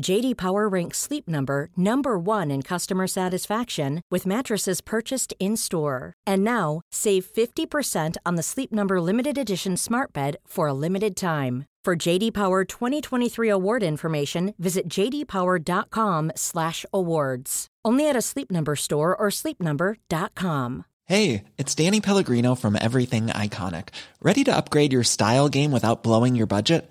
JD Power ranks Sleep Number number 1 in customer satisfaction with mattresses purchased in-store. And now, save 50% on the Sleep Number limited edition Smart Bed for a limited time. For JD Power 2023 award information, visit jdpower.com/awards. Only at a Sleep Number store or sleepnumber.com. Hey, it's Danny Pellegrino from Everything Iconic. Ready to upgrade your style game without blowing your budget?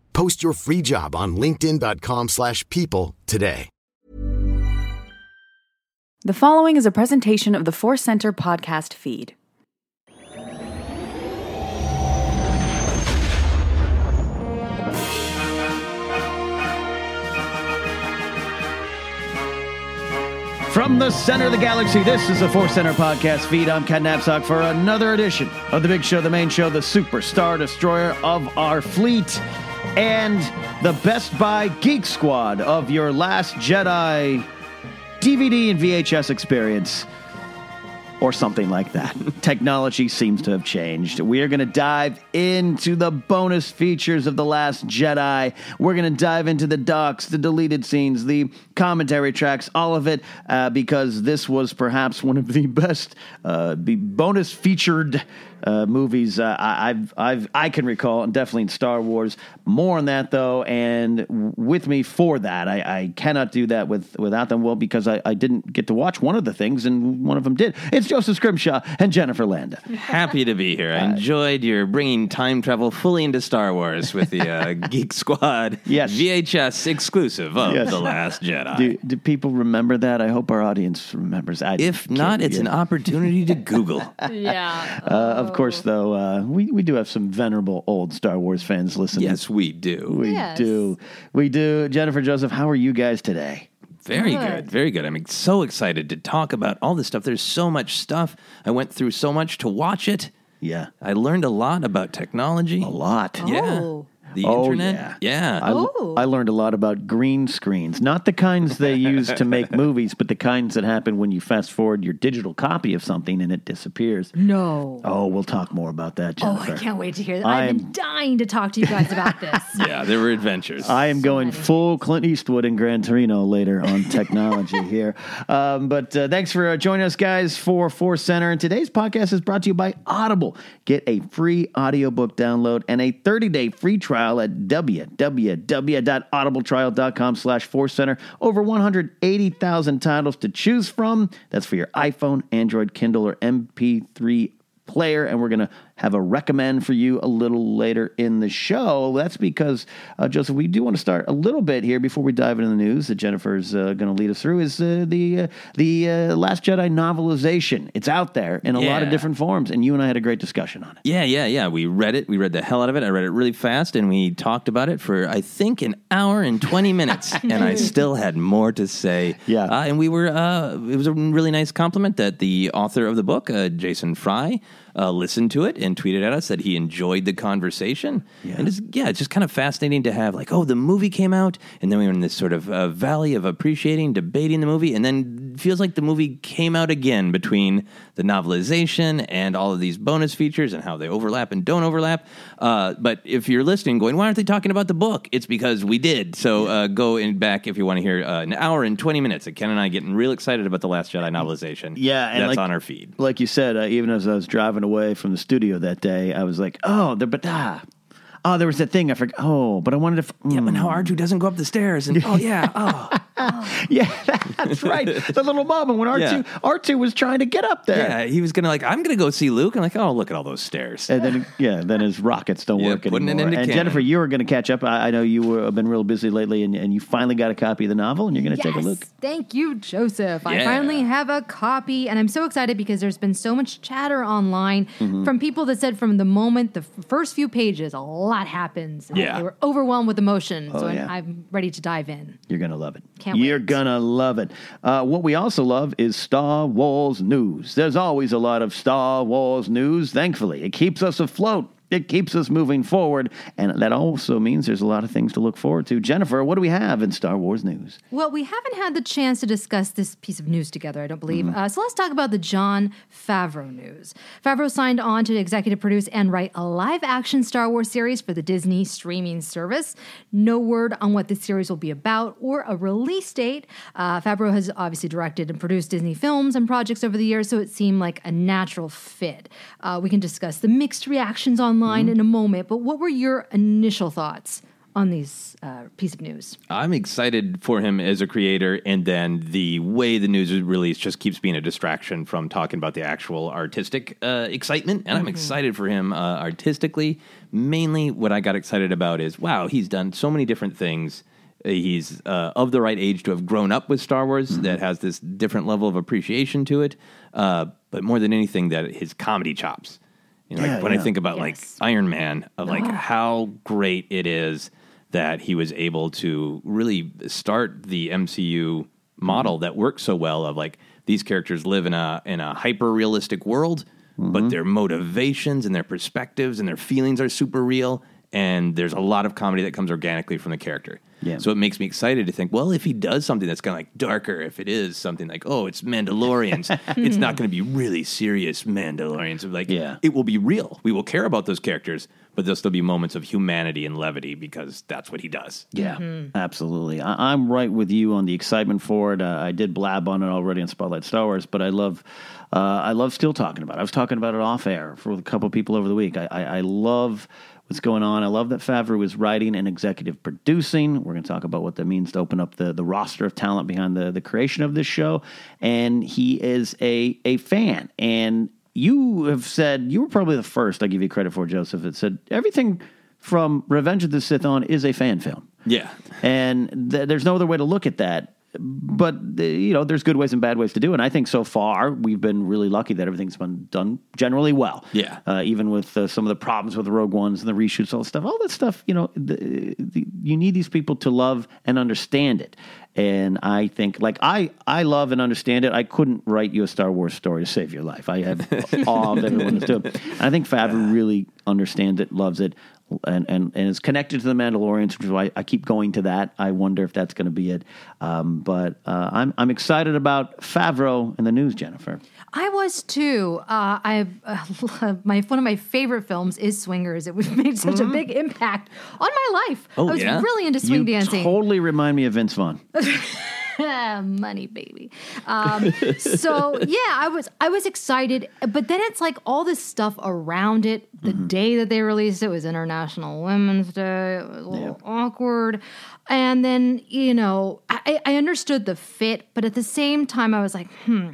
Post your free job on linkedin.com/people slash people today. The following is a presentation of the Force Center podcast feed. From the center of the galaxy, this is the Force Center podcast feed. I'm Ken Napzok for another edition of the big show, the main show, the superstar destroyer of our fleet, and the Best Buy Geek Squad of your Last Jedi DVD and VHS experience. Or something like that. Technology seems to have changed. We are going to dive into the bonus features of The Last Jedi. We're going to dive into the docs, the deleted scenes, the commentary tracks, all of it, uh, because this was perhaps one of the best uh, the bonus featured uh, movies uh, I, I've I've I can recall, and definitely in Star Wars. More on that though, and with me for that, I, I cannot do that with without them. Well, because I, I didn't get to watch one of the things, and one of them did. It's Joseph Scrimshaw and Jennifer Landa. Happy to be here. I enjoyed your bringing time travel fully into Star Wars with the uh, Geek Squad Yes. VHS exclusive of Yes. The Last Jedi. Do, do people remember that? I hope our audience remembers. I if can't not, it's an opportunity to Google. Yeah. Uh, of course, though, uh, we we do have some venerable old Star Wars fans listening. yes, we do. we Yes. do. We do. Jennifer Joseph, how are you guys today? Very Good. good. Very good. I'm so excited to talk about all this stuff. There's so much stuff. I went through so much to watch it. Yeah, I learned a lot about technology. a lot. Yeah. Oh. The Oh, internet. yeah. yeah. I, Oh. I learned a lot about green screens, not the kinds they use to make movies, but the kinds that happen when you fast forward your digital copy of something and it disappears. No. Oh, we'll talk more about that, Oh, I can't wait to hear that. I I've am- been dying to talk to you guys about this. yeah, there were adventures. I am going many. full Clint Eastwood in Gran Torino later on technology here. Um, but uh, thanks for uh, joining us, guys, for Force Center. And today's podcast is brought to you by Audible. Get a free audiobook download and a 30-day free trial at www.audibletrial.com slash Force Center. Over 180,000 titles to choose from. That's for your iPhone, Android, Kindle, or MP3 player, and we're going to have a recommend for you a little later in the show. That's because, uh, Joseph, we do want to start a little bit here before we dive into the news that Jennifer's uh, going to lead us through. Is uh, the uh, the uh, Last Jedi novelization? It's out there in a lot of different forms, and you and I had a great discussion on it. Yeah, yeah, yeah. We read it. We read the hell out of it. I read it really fast, and we talked about it for I think an hour and twenty minutes, and I still had more to say. Yeah. uh, and we were. Uh, it was a really nice compliment that the author of the book, uh, Jason Fry, uh, listened to it and tweeted at us that he enjoyed the conversation. Yeah. And it's, yeah, it's just kind of fascinating to have like, oh, the movie came out, and then we were in this sort of uh, valley of appreciating, debating the movie, and then feels like the movie came out again between the novelization and all of these bonus features and how they overlap and don't overlap. Uh, but if you're listening, going, why aren't they talking about the book? It's because we did. So uh, go in back if you want to hear uh, an hour and 20 minutes of Ken and I getting real excited about the Last Jedi novelization. Yeah, and that's like- on our feed. Like you said, uh, even as I was driving away from the studio that day, I was like, "Oh, there, but ah, oh, there was that thing I forgot. Oh, but I wanted to. F- Yeah, but mm. now R2 doesn't go up the stairs. And oh, yeah. Oh. yeah, that's right. the little moment when R two Yeah. R two was trying to get up there. Yeah, he was gonna like, I'm gonna go see Luke. I'm like, oh, look at all those stairs. And then, yeah, then his rockets don't Yeah, work putting it anymore. into and canon. Jennifer, you were going to catch up. I, I know you were, have been real busy lately, and, and you finally got a copy of the novel, and you're going to take a look. Thank you, Joseph. I finally have a copy, and I'm so excited because there's been so much chatter online Mm-hmm. from people that said from the moment the first few pages, a lot happens. and Yeah. They were overwhelmed with emotion. so Oh, I'm, yeah. I'm ready to dive in. You're going to love it. Can't You're wait. going to love it. Uh, what we also love is Star Wars news. There's always a lot of Star Wars news, thankfully. It keeps us afloat. It keeps us moving forward, and that also means there's a lot of things to look forward to. Jennifer, what do we have in Star Wars news? Well, we haven't had the chance to discuss this piece of news together, I don't believe. Uh, so let's talk about the Jon Favreau news. Favreau signed on to executive produce and write a live action Star Wars series for the Disney streaming service. No word on what the series will be about or a release date. Uh, Favreau has obviously directed and produced Disney films and projects over the years, so it seemed like a natural fit. Uh, we can discuss the mixed reactions online in a moment, but what were your initial thoughts? On these uh, piece of news. I'm excited for him as a creator, and then the way the news is released just keeps being a distraction from talking about the actual artistic uh, excitement. And I'm excited for him uh, artistically. Mainly, what I got excited about is wow, he's done so many different things. He's uh, of the right age to have grown up with Star Wars that has this different level of appreciation to it. Uh, but more than anything, that his comedy chops. You know, Yeah, like when I think about like Iron Man, of like how great it is that he was able to really start the MCU model mm-hmm. that works so well of like these characters live in a in a hyper realistic world, but mm-hmm. their motivations and their perspectives and their feelings are super real. And there's a lot of comedy that comes organically from the character. Yeah. So it makes me excited to think, well, if he does something that's kind of like darker, if it is something like, oh, it's Mandalorians, it's not going to be really serious Mandalorians. Like, Yeah. it will be real. We will care about those characters, but there'll still be moments of humanity and levity because that's what he does. Yeah, absolutely. I, I'm right with you on the excitement for it. Uh, I did blab on it already on Spotlight Star Wars, but I love, uh, I love still talking about it. I was talking about it off air for a couple of people over the week. I, I, I love what's going on. I love that Favreau is writing and executive producing. We're going to talk about what that means to open up the, the roster of talent behind the, the creation of this show. And he is a, a fan. And you have said, you were probably the first, I give you credit for, Joseph, that said everything from Revenge of the Sith on is a fan film Yeah. and th- there's no other way to look at that. But uh, you know, there's good ways and bad ways to do, it. and I think so far we've been really lucky that everything's been done generally well. Yeah. uh, even with uh, some of the problems with the Rogue Ones and the reshoots, all the stuff, all that stuff. You know, the, the, you need these people to love and understand it, And I think, like, I, I love and understand it. I couldn't write you a Star Wars story to save your life. I have awe of everyone that's doing it. And I think Favreau really understands it, loves it, and, and, and is connected to the Mandalorians, which is why I keep going to that. I wonder if that's going to be it. Um, but uh, I'm, I'm excited about Favreau and the news, Jennifer. I was too. Uh, I uh, my one of my favorite films is Swingers. It made such a big impact on my life. Oh, I was yeah? really into swing you dancing. totally remind me of Vince Vaughn. money baby. Um, so yeah i was i was excited but then it's like all this stuff around it the day that they released it was international women's day it was a little awkward and then you know I, I understood the fit but at the same time i was like hmm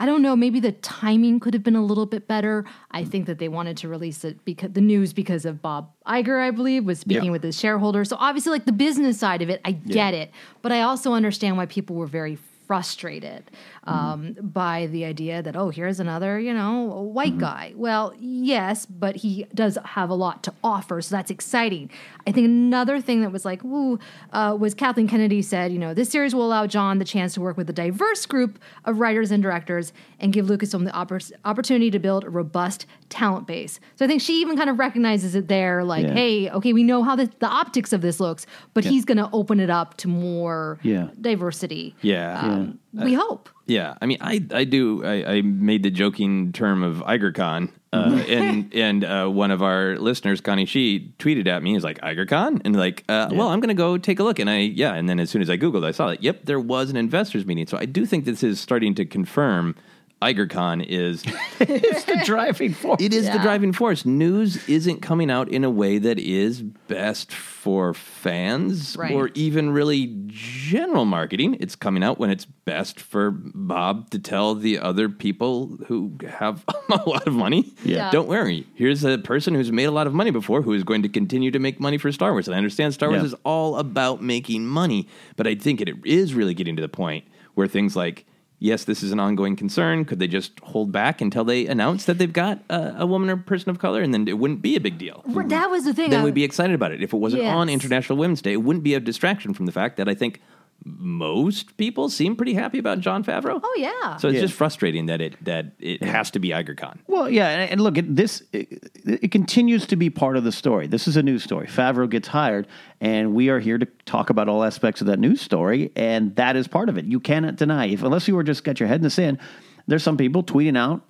I don't know. Maybe the timing could have been a little bit better. I think that they wanted to release it because the news because of Bob Iger, I believe, was speaking Yeah. with his shareholders. So obviously, like the business side of it, I get it, but I also understand why people were very frustrated um, by the idea that oh, here's another you know white guy. Well, yes, but he does have a lot to offer, so that's exciting. I think another thing that was like woo uh, was Kathleen Kennedy said, you know, this series will allow John the chance to work with a diverse group of writers and directors and give Lucasfilm the oppor- opportunity to build a robust talent base. So I think she even kind of recognizes it there, like, Yeah. hey, okay, we know how the, the optics of this looks, but he's going to open it up to more Yeah. diversity. Yeah. Um, We hope. Yeah, I mean, I I do. I, I made the joking term of IgerCon, uh, and and uh, one of our listeners, Connie She, tweeted at me. He's like IgerCon, and like, uh, well, I'm going to go take a look. And I yeah, and then as soon as I googled, I saw it. Yep, there was an investors meeting. So I do think this is starting to confirm. IgerCon is it's the driving force. it is the driving force. News isn't coming out in a way that is best for fans Right. or even really general marketing. It's coming out when it's best for Bob to tell the other people who have a lot of money. Yeah. Don't worry. Here's a person who's made a lot of money before who is going to continue to make money for Star Wars. And I understand Star Wars Yeah. is all about making money, but I think it is really getting to the point where things like Yes, this is an ongoing concern. Could they just hold back until they announce that they've got a, a woman or person of color, and then it wouldn't be a big deal? Well, That was the thing. Then I- we'd be excited about it. If it wasn't on International Women's Day, it wouldn't be a distraction from the fact that I think most people seem pretty happy about Jon Favreau. oh, yeah. So it's Yeah. just frustrating that it that it has to be IgerCon. Well, yeah, and, and look, it, this it, it continues to be part of the story. This is a news story. Favreau gets hired, and we are here to talk about all aspects of that news story, and that is part of it. You cannot deny, if unless you were just got your head in the sand. There's some people tweeting out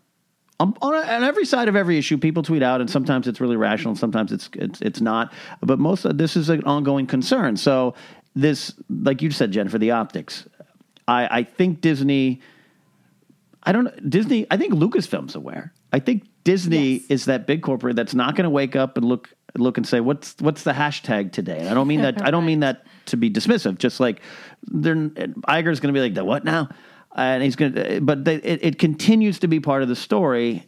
um, on, on, on every side of every issue. People tweet out, and sometimes it's really rational, and sometimes it's it's it's not. But most of this is an ongoing concern. So this, like you said, Jennifer, the optics. I, I think Disney. I don't know. Disney, I think Lucasfilm's aware. I think Disney Yes. is that big corporate that's not going to wake up and look look and say what's what's the hashtag today. And I don't mean that I don't mean that to be dismissive. Just like they're Iger's going to be like the what now, and he's going to. But they, it, it continues to be part of the story.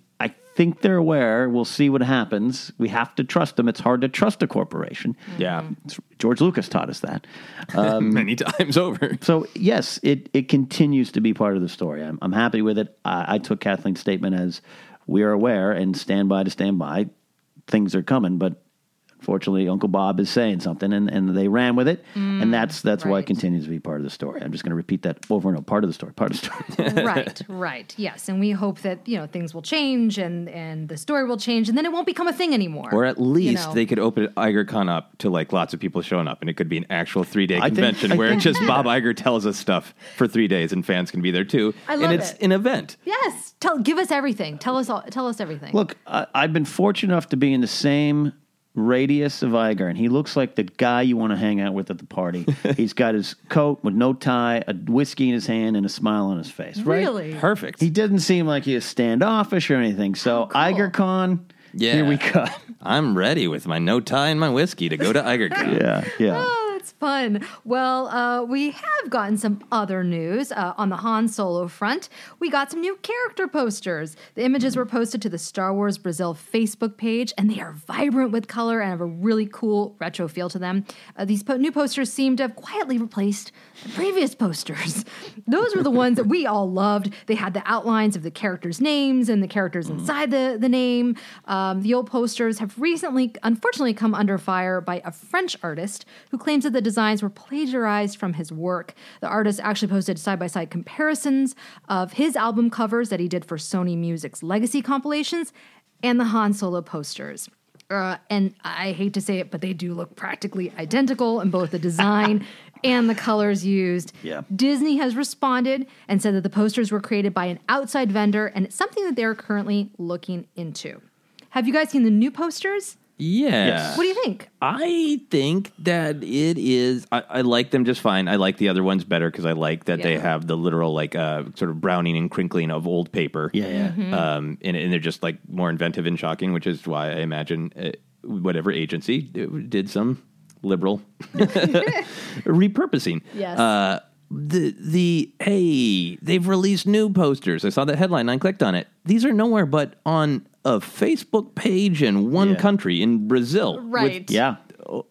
I think they're aware. We'll see what happens. We have to trust them. It's hard to trust a corporation. Yeah, mm-hmm. George Lucas taught us that. Um, many times over. So yes, it it continues to be part of the story. I'm I'm happy with it. I, I took Kathleen's statement as we are aware and stand by to stand by. Things are coming, but Fortunately, Uncle Bob is saying something, and, and they ran with it, and mm, that's that's why it continues to be part of the story. I'm just going to repeat that over and over. Part of the story. Part of the story. right, right. Yes, and we hope that you know things will change and and the story will change, and then it won't become a thing anymore. Or at least know. they could open IgerCon up to like lots of people showing up, and it could be an actual three day I think- convention where think- just Bob Iger tells us stuff for three days, and fans can be there too. I love and it's it. an event. Yes, tell give us everything. Tell us all. Tell us everything. Look, I, I've been fortunate enough to be in the same radius of Iger, and he looks like the guy you want to hang out with at the party. He's got his coat with no tie, a whiskey in his hand, and a smile on his face. Right? really. Perfect. He doesn't seem like he is standoffish or anything. So oh, IgerCon, Yeah. here we go. I'm ready with my no tie and my whiskey to go to IgerCon. Yeah, yeah. Fun. Well, uh, we have gotten some other news uh, on the Han Solo front. We got some new character posters. The images were posted to the Star Wars Brazil Facebook page, and they are vibrant with color and have a really cool retro feel to them. Uh, these po- new posters seem to have quietly replaced the previous posters. Those were the ones that we all loved. They had the outlines of the characters' names and the characters inside the, the name. Um, the old posters have recently, unfortunately, come under fire by a French artist who claims that the designs were plagiarized from his work. work. The artist actually posted side by side comparisons of his album covers that he did for Sony Music's Legacy compilations and the Han Solo posters. Uh, and I hate to say it, but they do look practically identical in both the design and the colors used. Yeah. Disney has responded and said that the posters were created by an outside vendor and it's something that they're currently looking into. Have you guys seen the new posters? Yeah. What do you think? I think that it is. I, I like them just fine. I like the other ones better because I like that they have the literal like uh, sort of browning and crinkling of old paper. Yeah, yeah. Mm-hmm. Um, and, and they're just like more inventive and shocking, which is why I imagine uh, whatever agency did some liberal repurposing. Yes. Uh, the the hey, they've released new posters. I saw that headline. and I clicked on it. These are nowhere but on a Facebook page in one Yeah. country in Brazil. with- Right. Yeah.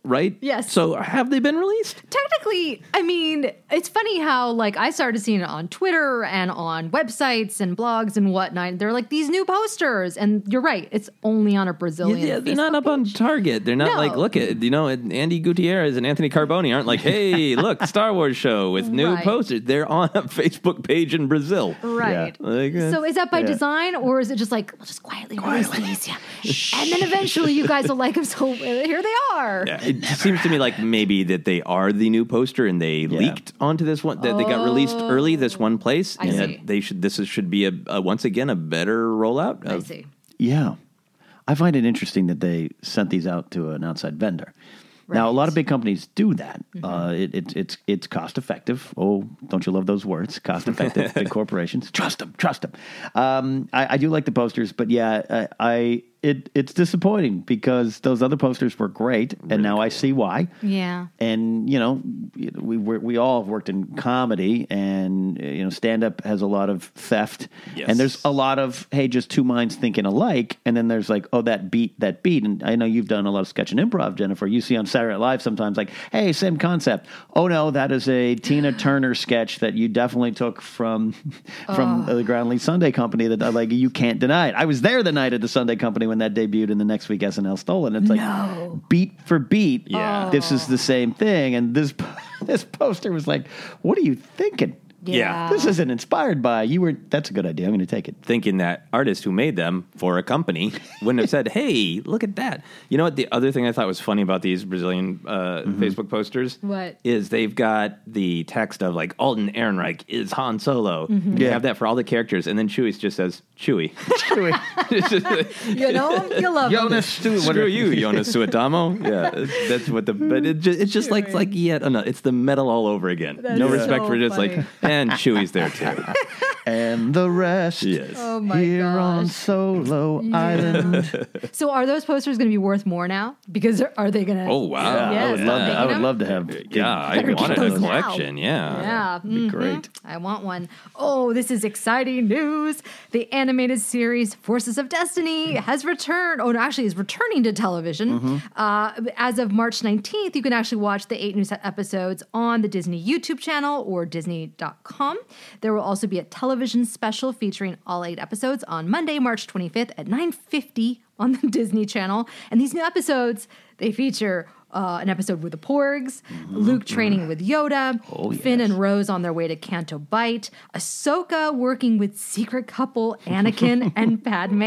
Right? Yes. So have they been released? Technically, I mean, it's funny how like I started seeing it on Twitter and on websites and blogs and whatnot. They're like these new posters, and you're right. It's only on a Brazilian. Yeah, they're not up on. Target. They're not No. like, look at, you know, Andi Gutierrez and Anthony Carboni aren't like, hey, look, Star Wars show with new Right. posters. They're on a Facebook page in Brazil. Right. Like, uh, So is that by Yeah. design, or is it just like we'll just quietly, release these, yeah, and then eventually you guys will like them? So uh, here they are. Yeah, it seems to me like maybe that they are the new poster and they leaked onto this one that they got released early this one place I and see. that they should this is, should be a, a once again a better rollout I see. Yeah. I find it interesting that they sent these out to an outside vendor. Now, a lot of big companies do that. Uh, it, it, it's it's cost effective. Oh, don't you love those words? Cost effective. big corporations trust them, trust them. Um, I, I do like the posters, but yeah, I, I it it's disappointing because those other posters were great, and now I see why. Yeah. And you know, we we we all have worked in comedy, and you know, stand up has a lot of theft, Yes. and there's a lot of hey, just two minds thinking alike, and then there's like oh that beat that beat, and I know you've done a lot of sketch and improv, Jennifer. You see on Saturday Night Live sometimes like hey, same concept. Oh no, that is a Tina Turner sketch that you definitely took from from oh. the Groundlings Sunday Company that like you can't deny it. I was there the night at the Sunday Company when that debuted, and the next week SNL stole it. And it's like beat for beat. Yeah. this is the same thing. And this this poster was like, what are you thinking? Yeah. This isn't inspired by you. Were that's a good idea. I'm going to take it. thinking that artists who made them for a company wouldn't have said, "Hey, look at that." You know what? The other thing I thought was funny about these Brazilian uh, Facebook posters, What? is they've got the text of like Alden Ehrenreich is Han Solo. Mm-hmm. They Yeah. have that for all the characters, and then Chewie just says Chewie. It's just- You know, you love them. Jonas, Screw you, Joonas Suotamo. Yeah, that's what the. But it just, it's just like it's like yet another. It's the metal all over again. That's no respect so for just like funny. And Chewie's there too. and the rest. Yes. Oh my here on. Solo Island. So are those posters going to be worth more now? Because are, are they going to? Oh wow! Yeah, I Yes, would love. I'm To, I thinking would love to have. Yeah, I Better wanted a those now. collection. Yeah. Yeah, be mhm. great. I want one. Oh, this is exciting news. The animated series Forces of Destiny has returned. Oh, no, actually, is returning to television. Mm-hmm. Uh, as of March 19th, you can actually watch the eight new set episodes on the Disney YouTube channel or Disney.com. There will also be a television special featuring all eight episodes on Monday, March 25th at 9.50 on the Disney Channel. And these new episodes, they feature uh, an episode with the Porgs, Luke training with Yoda, Finn and Rose on their way to Canto Bight, Ahsoka working with secret couple Anakin and Padme,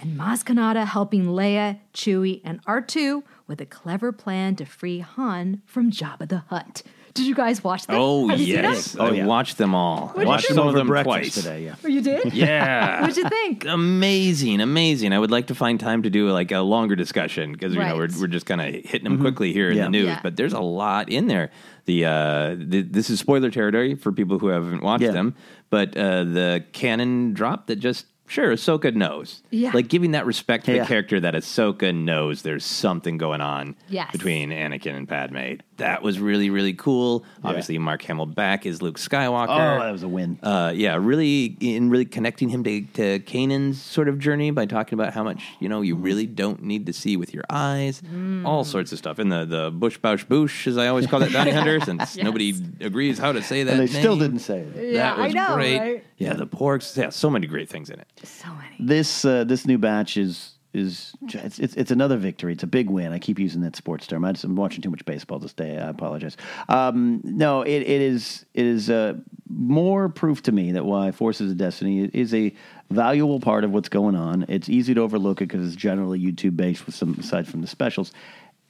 and Maz Kanata helping Leia, Chewie, and R2 with a clever plan to free Han from Jabba the Hutt. Did you guys watch them? Oh Have yes, them? I Oh, yeah. watched them all. What'd watched think? some of over them breakfast twice today. Yeah. Oh, you did? Yeah. What'd you think? amazing, amazing. I would like to find time to do like a longer discussion because you know we're we're just kind of hitting them quickly here in Yeah. the news, Yeah. but there's a lot in there. The, uh, the this is spoiler territory for people who haven't watched Yeah. them, but uh, the canon drop that just sure Ahsoka knows, Yeah. like giving that respect to Yeah. the character that Ahsoka knows there's something going on Yes. between Anakin and Padme. That was really really cool. Obviously, Mark Hamill back is Luke Skywalker. Oh, that was a win. Uh, yeah, really in really connecting him to, to Kanan's sort of journey by talking about how much you know you really don't need to see with your eyes, all sorts of stuff. And the the bush bouch boosh, as I always call that bounty hunter, since nobody agrees how to say that. and they still didn't say it. Yeah, That was I know, great. right? Yeah, the porgs. Yeah, so many great things in it. So many. This uh, this new batch is is it's, it's it's another victory. It's a big win. I keep using that sports term. I I'm watching too much baseball this day. I apologize. Um, no, it, it is it is uh, more proof to me that why Forces of Destiny is a valuable part of what's going on. It's easy to overlook it because it's generally YouTube based with some aside from the specials.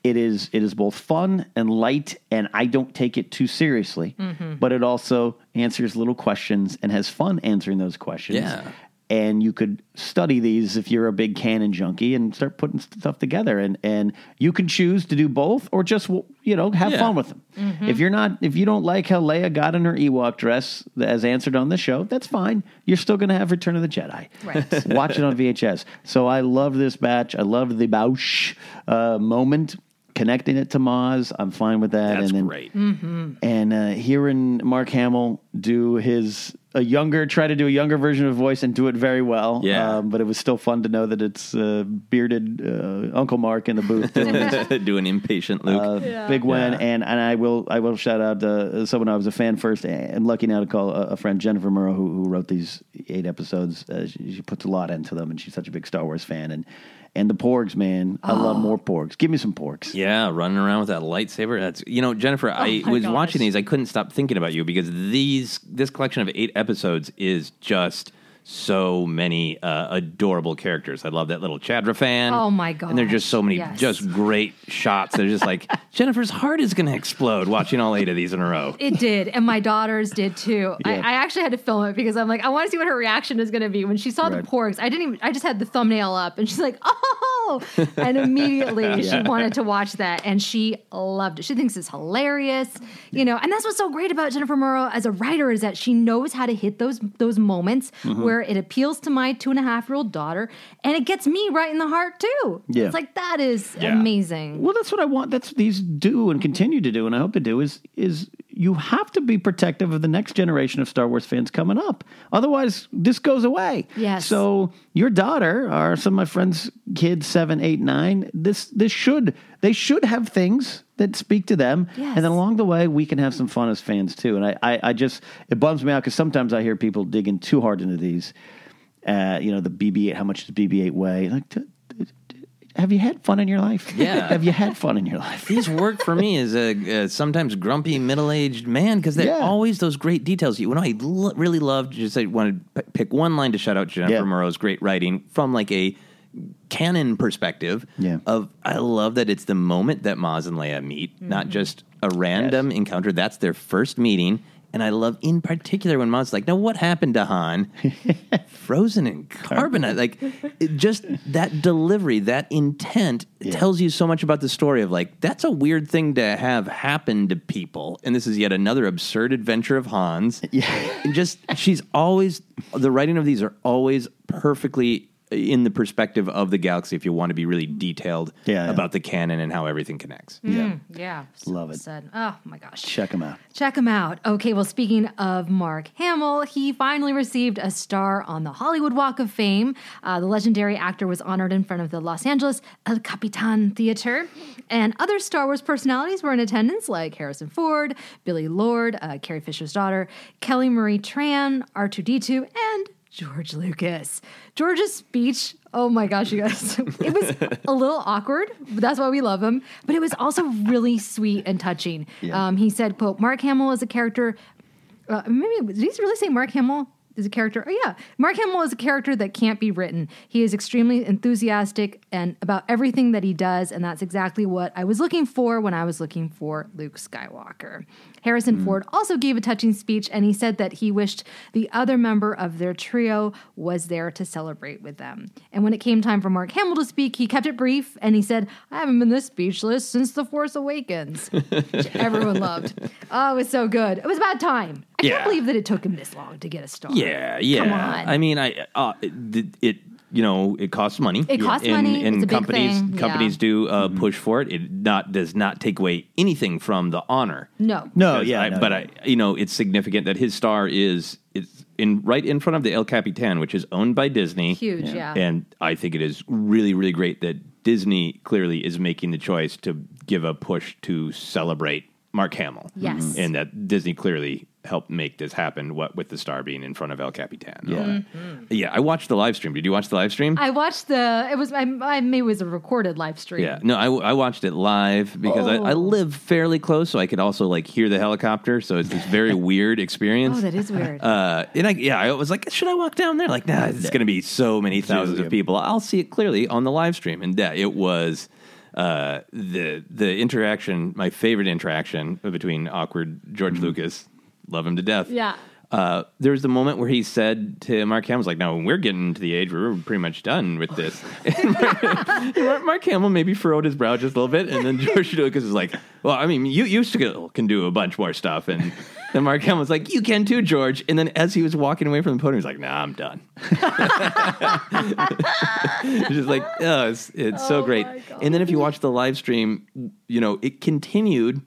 It is it is both fun and light, and I don't take it too seriously. But it also answers little questions and has fun answering those questions. Yeah. And you could study these if you're a big canon junkie and start putting stuff together. And and you can choose to do both or just you know have Yeah. fun with them. If you're not if you don't like how Leia got in her Ewok dress as answered on the show, that's fine. You're still going to have Return of the Jedi. Right. Watch it on VHS. So I love this batch. I love the Boushh uh, moment. Connecting it to Maz, I'm fine with that. That's and then, great. and uh, hearing Mark Hamill do his a younger, try to do a younger version of voice and do it very well. Yeah. Um, but it was still fun to know that it's uh, bearded uh, Uncle Mark in the booth doing this. An impatient Luke. Uh, Big win, and and I will I will shout out uh, someone I was a fan first. I'm lucky now to call a, a friend Jennifer Muro who, who wrote these eight episodes. Uh, she, she puts a lot into them, and she's such a big Star Wars fan. And and the porgs, man, I love oh. more porgs. Give me some porgs. Yeah, running around with that lightsaber. That's you know, Jennifer. Oh I was gosh. watching these. I couldn't stop thinking about you because these this collection of eight episodes is just so many uh, adorable characters. I love that little Chadra fan. Oh, my god! And there's just so many yes. just great shots. They're just like Jennifer's heart is going to explode watching all eight of these in a row. It did, and my daughters did too. I, Yeah. I actually had to film it because I'm like, I want to see what her reaction is going to be when she saw Right. the porgs. I didn't even. I just had the thumbnail up, and she's like, "Oh!" And immediately she wanted to watch that, and she loved it. She thinks it's hilarious, you know. And that's what's so great about Jennifer Muro as a writer is that she knows how to hit those those moments Mm-hmm. where it appeals to my two and a half year old daughter, and it gets me right in the heart too. Yeah. it's like that is Yeah. amazing. Well, that's what I want. That's what these do and continue to do, and I hope to do is is you have to be protective of the next generation of Star Wars fans coming up. Otherwise, this goes away. Yes. So your daughter or some of my friends' kids, seven, eight, nine, this this should they should have things that speak to them, Yes. and then along the way we can have some fun as fans too. And I I, I just it bums me out because sometimes I hear people digging too hard into these. Uh, you know the BB-8. How much does BB-8 weigh? Like, have you had fun in your life? Yeah. have you had fun in your life? These work for me as a, uh sometimes grumpy middle aged man because they're Yeah. always those great details. You know, I lo- really loved just I wanted to p- pick one line to shout out Jennifer Yeah. Muro's great writing from like a canon perspective. Yeah. Of I love that it's the moment that Maz and Leia meet, not just a random encounter. That's their first meeting. And I love in particular when mom's like, now what happened to Han? Frozen in carbonite. Like it just that delivery, that intent tells you so much about the story of like, that's a weird thing to have happen to people. And this is yet another absurd adventure of Han's. Yeah. And just she's always the writing of these are always perfectly in the perspective of the galaxy if you want to be really detailed Yeah, yeah. about the canon and how everything connects. Yeah. Yeah, Love it. Said, oh my gosh. Check them out. Check him out. Okay, well, speaking of Mark Hamill, he finally received a star on the Hollywood Walk of Fame. Uh, the legendary actor was honored in front of the Los Angeles El Capitan Theater. And other Star Wars personalities were in attendance, like Harrison Ford, Billie Lourd, uh, Carrie Fisher's daughter, Kelly Marie Tran, R2D2, and George Lucas. George's speech, oh my gosh, you guys, it was a little awkward, but that's why we love him. But it was also really sweet and touching. Um, he said, quote, Mark Hamill is a character, uh, maybe, did he really say Mark Hamill? Is a character. Oh yeah, Mark Hamill is a character that can't be written. He is extremely enthusiastic and about everything that he does, and that's exactly what I was looking for when I was looking for Luke Skywalker. Harrison Ford also gave a touching speech, and he said that he wished the other member of their trio was there to celebrate with them. And when it came time for Mark Hamill to speak, he kept it brief, and he said, "I haven't been this speechless since The Force Awakens," which everyone loved. Oh, it was so good. It was about time. I Yeah. can't believe that it took him this long to get a star. Yeah, yeah. Come on. I mean, I uh, it, it you know it costs money. It costs and, money. and It's a big companies thing. companies Yeah. do uh, push for it. It not does not take away anything from the honor. No. No, yeah, I- no, but no. I, you know, it's significant that his star is it's in right in front of the El Capitan, which is owned by Disney. Huge, yeah. And I think it is really, really great that Disney clearly is making the choice to give a push to celebrate Mark Hamill. Yes. and that Disney clearly helped make this happen. What with the star being in front of El Capitan. Yeah. Mm-hmm. yeah. I watched the live stream. Did you watch the live stream? I watched the. It was. I, I maybe it was a recorded live stream. Yeah, no, I, I watched it live because I, I Oh. live fairly close, so I could also like hear the helicopter. So it's this very weird experience. Oh, that is weird. Uh, and I, yeah, I was like, should I walk down there? Like, nah, it's going to be so many thousands of people. I'll see it clearly on the live stream. And yeah, it was uh, the the interaction, my favorite interaction between awkward George Lucas, love him to death. Yeah. Uh, there was the moment where he said to Mark Hamill, was like, no, we're getting to the age where we're pretty much done with this. And Mark, Mark Hamill maybe furrowed his brow just a little bit. And then George Lucas was like, well, I mean, you, you still can do a bunch more stuff. And then Mark Hamill was like, you can too, George. And then as he was walking away from the podium, he was like, nah, I'm done. just like, oh, it's, it's so great. And then if you watch the live stream, you know, it continued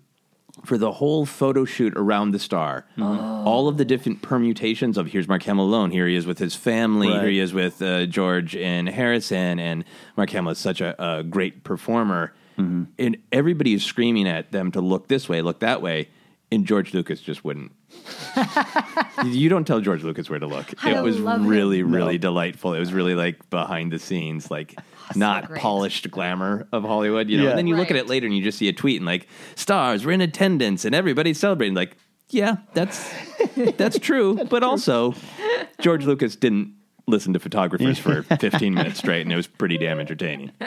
for the whole photo shoot around the star. All of the different permutations of here's Mark Hamill alone, here he is with his family, Right. here he is with uh, George and Harrison, and Mark Hamill is such a, a great performer. And everybody is screaming at them to look this way, look that way. And George Lucas just wouldn't. you don't tell George Lucas where to look. I it was love him. really, really delightful. It was really like behind the scenes, like not great. polished glamour of Hollywood, you know. Yeah. And then you look at it later and you just see a tweet and like stars, we're in attendance and everybody's celebrating. Like, yeah, that's that's true. But also, George Lucas didn't listen to photographers for 15 minutes straight, and it was pretty damn entertaining.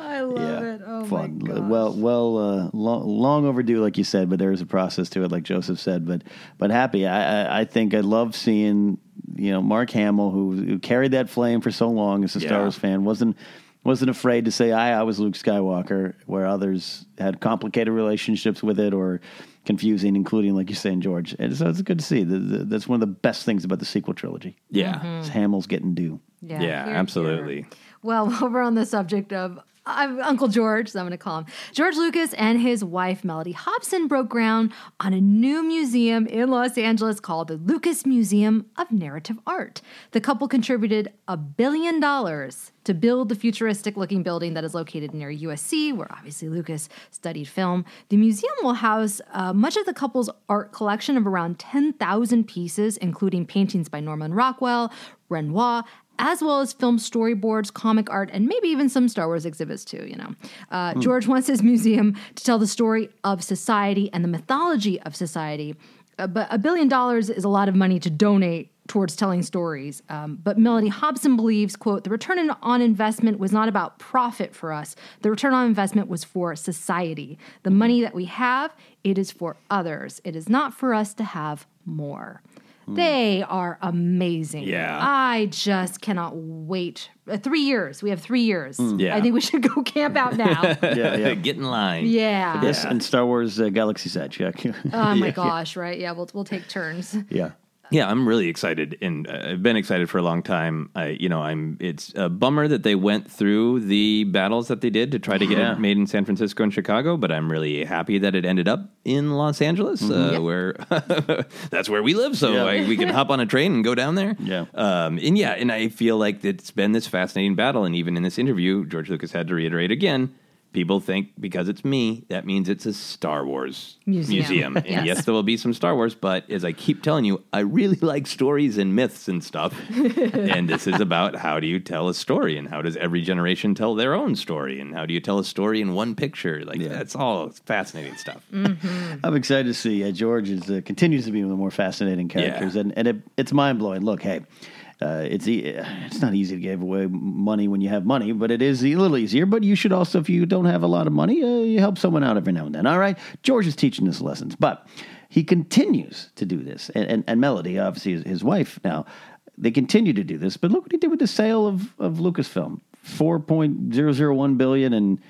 I love Yeah, it. Oh fun. my gosh. Well, well, uh, long, long overdue, like you said, but there is a process to it, like Joseph said. But, but happy. I, I, I think I love seeing, you know, Mark Hamill, who, who carried that flame for so long as a Star Wars fan, wasn't wasn't afraid to say, "I, I was Luke Skywalker," where others had complicated relationships with it or confusing, including, like you're saying, George. And so it's good to see. The, the, that's one of the best things about the sequel trilogy. Yeah. Mm-hmm. Is Hamill's getting due. Yeah, here, here. absolutely. Well, while we're on the subject of uh, Uncle George, so I'm going to call him George Lucas and his wife Mellody Hobson broke ground on a new museum in Los Angeles called the Lucas Museum of Narrative Art. The couple contributed a billion dollars to build the futuristic looking building that is located near USC, where obviously Lucas studied film. The museum will house uh, much of the couple's art collection of around 10,000 pieces, including paintings by Norman Rockwell, Renoir, as well as film storyboards, comic art, and maybe even some Star Wars exhibits too. You know, uh, George wants his museum to tell the story of society and the mythology of society. Uh, but a billion dollars is a lot of money to donate towards telling stories. Um, but Mellody Hobson believes, quote, the return on investment was not about profit for us. The return on investment was for society. The money that we have, it is for others. It is not for us to have more. They are amazing. Yeah. I just cannot wait. Uh, three years. We have three years. Yeah. I think we should go camp out now. Yeah, yeah. Get in line. yeah. This and Star Wars uh, Galaxy's Edge. Yeah. Oh my gosh, right? Yeah, we'll we'll take turns. yeah. Yeah, I'm really excited, and uh, I've been excited for a long time. I, you know, I'm. It's a bummer that they went through the battles that they did to try to get Yeah. it made in San Francisco and Chicago, but I'm really happy that it ended up in Los Angeles, uh, where that's where we live. So Yeah. I, we can hop on a train and go down there. Yeah. um, and yeah, and I feel like it's been this fascinating battle, and even in this interview, George Lucas had to reiterate again. People think because it's me, that means it's a Star Wars Museum. museum. And Yes. yes, there will be some Star Wars, but as I keep telling you, I really like stories and myths and stuff. and this is about how do you tell a story and how does every generation tell their own story and how do you tell a story in one picture? Like that's all fascinating stuff. I'm excited to see uh, George is, uh, continues to be one of the more fascinating characters, Yeah. and and it, it's mind blowing. Look, hey, uh, it's it's not easy to give away money when you have money, but it is a little easier. But you should also, if you don't have a lot of money, uh, you help someone out every now and then. All right, George is teaching us lessons, but he continues to do this, and and, and Melody, obviously his, his wife now. They continue to do this, but look what he did with the sale of, of Lucasfilm. Four point zero zero one billion and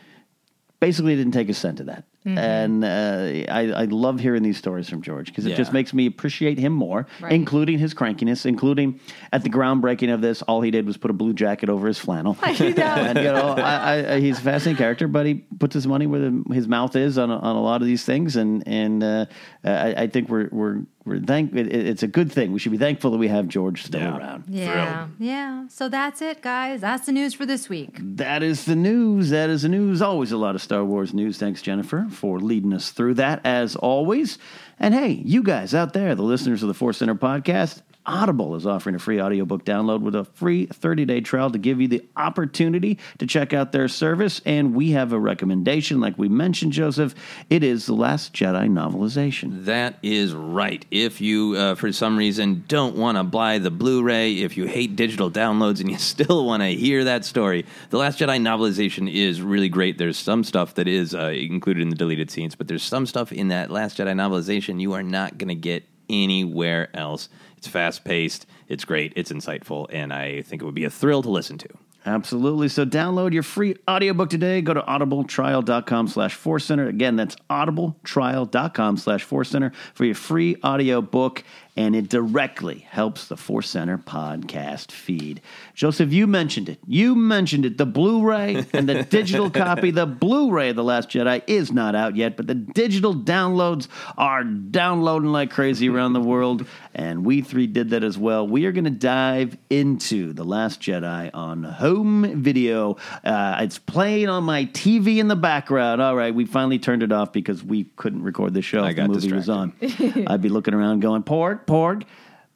basically didn't take a cent of that. And uh, I, I love hearing these stories from George because it Yeah. just makes me appreciate him more, Right. including his crankiness, including at the groundbreaking of this, all he did was put a blue jacket over his flannel. and, you know, I, I, he's a fascinating character, but he puts his money where the, his mouth is on a, on a lot of these things. And, and uh, I, I think we're, we're, we're thank. It, it's a good thing. We should be thankful that we have George still Yeah. around. Yeah. Yeah. So that's it, guys. That's the news for this week. That is the news. That is the news. Always a lot of Star Wars news. Thanks, Jennifer, for leading us through that as always. And hey, you guys out there, the listeners of the Force Center podcast, Audible is offering a free audiobook download with a free 30 day trial to give you the opportunity to check out their service. And we have a recommendation, like we mentioned, Joseph. It is The Last Jedi novelization. That is right. If you, uh, for some reason, don't want to buy the Blu ray, if you hate digital downloads and you still want to hear that story, The Last Jedi novelization is really great. There's some stuff that is uh, included in the deleted scenes, but there's some stuff in that Last Jedi novelization you are not going to get anywhere else. It's fast paced, it's great, it's insightful, and I think it would be a thrill to listen to. Absolutely. So download your free audiobook today. Go to audibletrial.com slash center. Again, that's audibletrial.com slash center for your free audiobook. And it directly helps the Force Center podcast feed. Joseph, you mentioned it. You mentioned it. The Blu-ray and the digital copy. The Blu-ray of The Last Jedi is not out yet, but the digital downloads are downloading like crazy around the world. And we three did that as well. We are going to dive into The Last Jedi on home video. Uh, it's playing on my TV in the background. All right, we finally turned it off because we couldn't record the show I if the got movie was on. I'd be looking around going, porg, porg.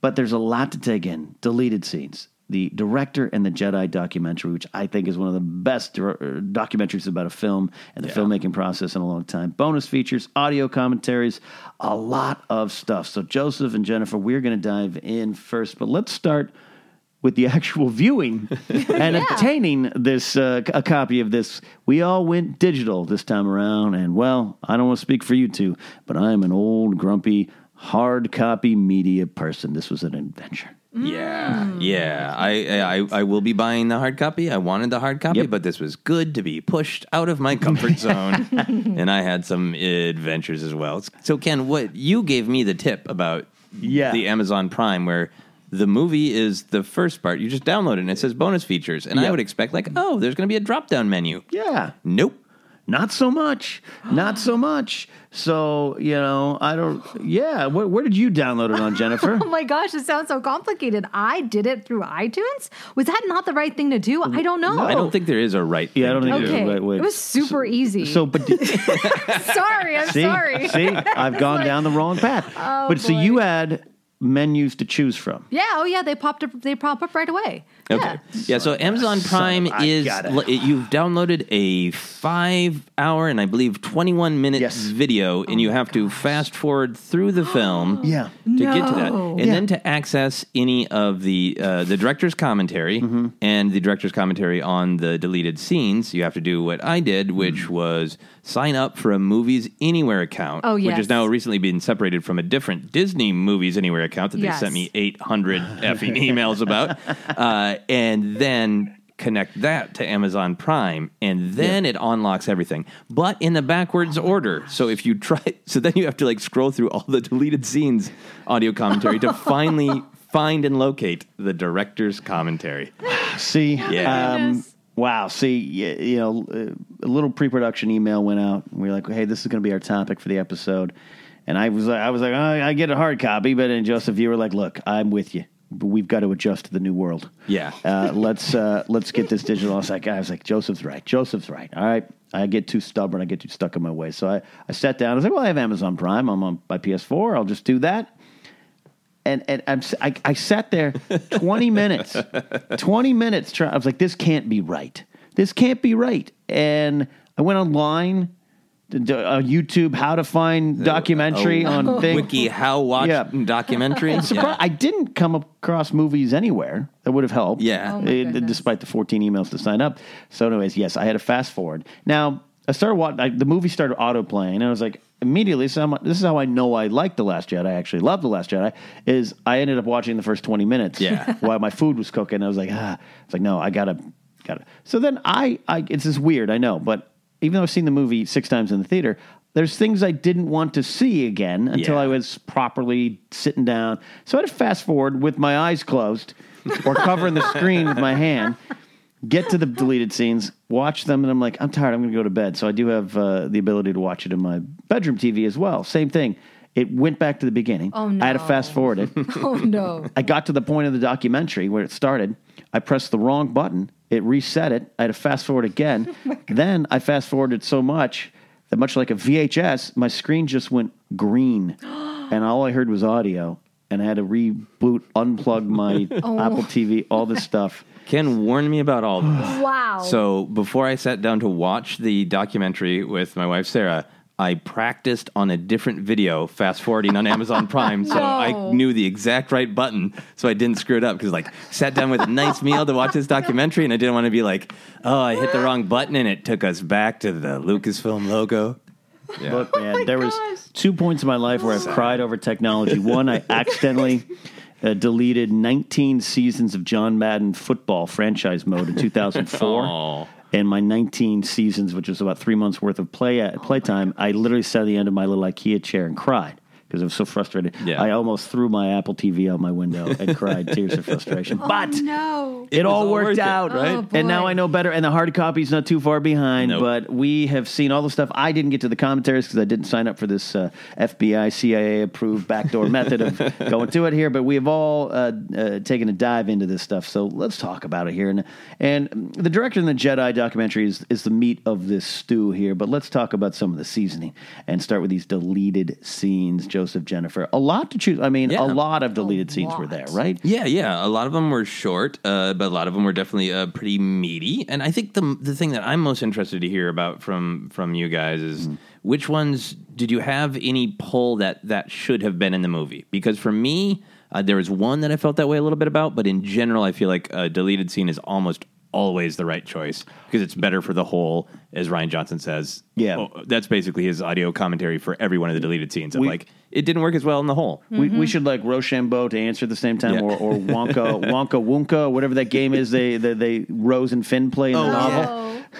But there's a lot to take in. Deleted scenes. The director and the Jedi documentary, which I think is one of the best uh, documentaries about a film and the filmmaking process in a long time. Bonus features, audio commentaries, a lot of stuff. So, Joseph and Jennifer, we're going to dive in first, but let's start with the actual viewing and obtaining this uh, a copy of this. We all went digital this time around, and well, I don't want to speak for you two, but I am an old grumpy hard copy media person. This was an adventure. Yeah, mm. yeah. I, I I will be buying the hard copy. I wanted the hard copy, Yep. but this was good to be pushed out of my comfort zone, and I had some adventures as well. So, Ken, what you gave me the tip about Yeah. the Amazon Prime, where the movie is the first part. You just download it, and it says bonus features, and I Yep. would expect like, oh, there's going to be a drop down menu. Yeah. Nope. Not so much. Not so much. So, you know, I don't, yeah. Where, where did you download it on, Jennifer? Oh my gosh, it sounds so complicated. I did it through iTunes. Was that not the right thing to do? I don't know. I don't think there is a right. Yeah, I don't think to do. there's a right way. it was super easy. so, but did, sorry, I'm see, sorry. see, I've gone down the wrong path. Oh, but so you had menus to choose from. Yeah, oh yeah, they popped up. They pop up right away. Okay. Yeah. Yeah. So Amazon Prime I is l- you've downloaded a five hour and I believe twenty one minute Yes. video, and you have to fast forward through the film. Yeah. To get to that, No. and then to access any of the uh, the director's commentary Mm-hmm. and the director's commentary on the deleted scenes, you have to do what I did, which Mm. was sign up for a Movies Anywhere account, Oh, which has now recently been separated from a different Disney Movies Anywhere account that Yes. they sent me 800 effing emails about. Uh, and then connect that to Amazon Prime, and then it unlocks everything, but in the backwards order. So if you try, so then you have to like scroll through all the deleted scenes audio commentary to finally find and locate the director's commentary. See, Yeah. um, wow. See, you know, uh, a little pre-production email went out. We were like, "Hey, this is going to be our topic for the episode," and I was, like- I was like, oh, "I get a hard copy," but then Joseph, you were like, "Look, I'm with you. But we've got to adjust to the new world. Yeah. uh, let's uh, let's get this digital." I was like, I was like, Joseph's right. Joseph's right. All right. I get too stubborn. I get too stuck in my way. So I, I sat down. I was like, "Well, I have Amazon Prime. I'm on my PS4. I'll just do that." and and I'm, I, I sat there 20 minutes, 20 minutes. Try, I was like, this can't be right. This can't be right. And I went online, to, to, uh, YouTube, how to find documentary Oh, on thing. Wiki how watch Yeah. documentary. Surpri- Yeah. I didn't come across movies anywhere that would have helped. Yeah. Oh my eh, despite the 14 emails to sign up. So, anyways, yes, I had to fast forward. Now, I started watching. The movie started auto playing, and I was like, immediately. So I'm, this is how I know I like the Last Jedi. I actually love the Last Jedi. Is I ended up watching the first 20 minutes. Yeah. while my food was cooking, I was like, ah, it's like no, I gotta, gotta. So then I, I, it's just weird, I know, but even though I've seen the movie six times in the theater, there's things I didn't want to see again until Yeah. I was properly sitting down. So I had to fast forward with my eyes closed or covering the screen with my hand, get to the deleted scenes, watch them, and I'm like, I'm tired. I'm going to go to bed. So I do have uh, the ability to watch it in my bedroom TV as well. Same thing. It went back to the beginning. Oh, no. I had to fast forward it. Oh no. I got to the point of the documentary where it started. I pressed the wrong button. It reset it. I had to fast forward again. Oh then I fast forwarded so much that, much like a VHS, my screen just went green, and all I heard was audio. And I had to reboot, unplug my oh. Apple TV, all this stuff. Ken warned me about all this. Wow. So before I sat down to watch the documentary with my wife Sarah, I practiced on a different video, fast forwarding on Amazon Prime, so I knew the exact right button, so I didn't screw it up. Because like, sat down with a nice meal to watch this documentary, and I didn't want to be like, "Oh, I hit the wrong button," and it took us back to the Lucasfilm logo. Yeah. Look, man, there was two points in my life where I've cried over technology. One, I accidentally uh, deleted 19 seasons of John Madden football franchise mode in 2004. And my 19 seasons, which was about three months worth of play at oh playtime, I literally sat at the end of my little IKEA chair and cried because I was so frustrated. Yeah. I almost threw my Apple TV out my window and cried tears of frustration. But no. it, was all all worked worth it, out, right? Oh, and now. I know better. And the hard copy is not too far behind. Nope. But we have seen all the stuff. I didn't get to the commentaries because I didn't sign up for this uh, FBI, CIA approved backdoor method of going to it here. But we have all uh, uh, taken a dive into this stuff. So let's talk about it here. And and the director in the Jedi documentary is is the meat of this stew here. But let's talk about some of the seasoning and start with these deleted scenes. Joseph Jennifer, a lot to choose. I mean, Yeah. a lot of deleted scenes were there, right? Yeah, yeah. A lot of them were short, uh, but a lot of them were definitely uh, pretty meaty. And I think the the thing that I'm most interested to hear about from from you guys is which ones did you have any pull that that should have been in the movie? Because for me, uh, there was one that I felt that way a little bit about, but in general, I feel like a deleted scene is almost always the right choice because it's better for the whole, as Rian Johnson says. Yeah. Oh, that's basically his audio commentary for every one of the deleted scenes. Of We- like, it didn't work as well in the whole. We, we mm-hmm. should like Rochambeau to answer at the same time, Yeah. or, or Wonka Wonka Wonka, whatever that game is. They they, they Rose and Finn play in the Oh, novel. Oh.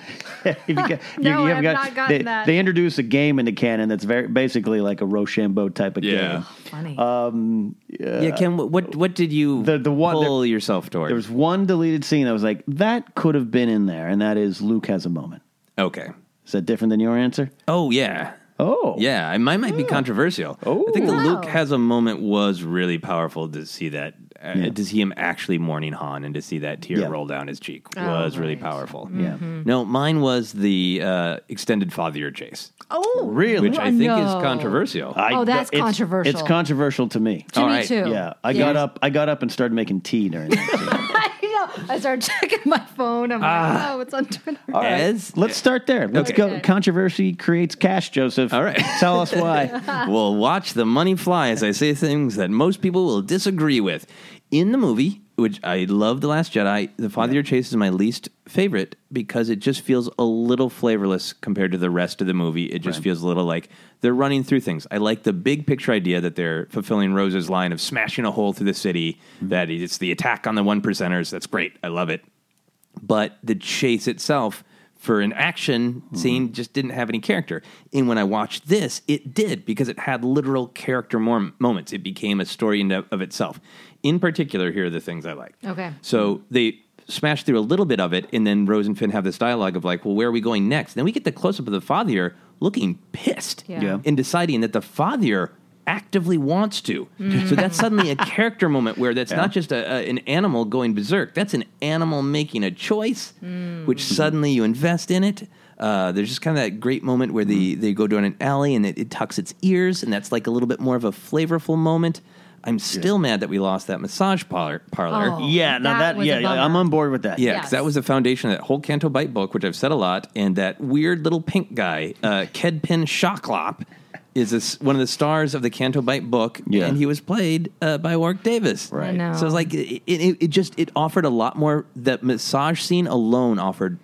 If you got- No, haven't I have not gotten they, that. They introduce a game into canon that's very basically like a Rochambeau type of Yeah. game. Oh, funny. Um, yeah, uh, Ken, what, what what did you The- the one- pull yourself toward? There was one deleted scene that was like that could have been in there, and that is Luke has a moment. okay. Is that different than your answer? Oh yeah. Oh, Yeah, I- mine might be controversial. Oh. I think the oh. Wow. Luke has a moment was really powerful to see that, uh, to see him actually mourning Han and to see that tear Yeah. roll down his cheek Oh, was really right. powerful. Yeah. No, mine was the uh, extended fathier chase, oh, Really? which I think is controversial. I- Oh, that's it's- controversial. It's controversial to me. to All me right. too. Yeah, I got up. I got up and started making tea during that. scene. I know. I started checking my phone. I'm like, oh, it's on Twitter. All right. As- Let's start there. Let's Okay. go. Controversy creates cash, Joseph. All right. Tell us why. well, watch the money fly as I say things that most people will disagree with. In the movie, which I love The Last Jedi, the Fathier Chase is my least favorite because it just feels a little flavorless compared to the rest of the movie. It just feels a little like they're running through things. I like the big picture idea that they're fulfilling Rose's line of smashing a hole through the city, mm-hmm. that it's the attack on the one percenters. That's great. I love it but the chase itself for an action mm-hmm. scene just didn't have any character. And when I watched this, it did because it had literal character more moments. It became a story of itself. In particular, here are the things I liked. Okay. So they smash through a little bit of it, and then Rose and Finn have this dialogue of like, well, where are we going next? then we get the close up of the fathier looking pissed Yeah. Yeah. and deciding that the fathier actively wants to. Mm. So that's suddenly a character moment where that's not just a, a, an animal going berserk. That's an animal making a choice, mm. which suddenly you invest in it. Uh, there's just kind of that great moment where they, mm. they go down an alley and it, it tucks its ears, and that's like a little bit more of a flavorful moment. I'm still mad that we lost that massage parlor. parlor. Oh. Yeah, now That that, was a yeah, yeah. I'm on board with that. Yeah, Yes. because that was the foundation of that whole Canto Bight book, which I've said a lot, and that weird little pink guy, uh, Kedpin Shoklop, is this, one of the stars of the Canto Bight book, Yeah. and he was played uh, by Warwick Davis. I know. So it's like it, it, it just it offered a lot more. That massage scene alone offered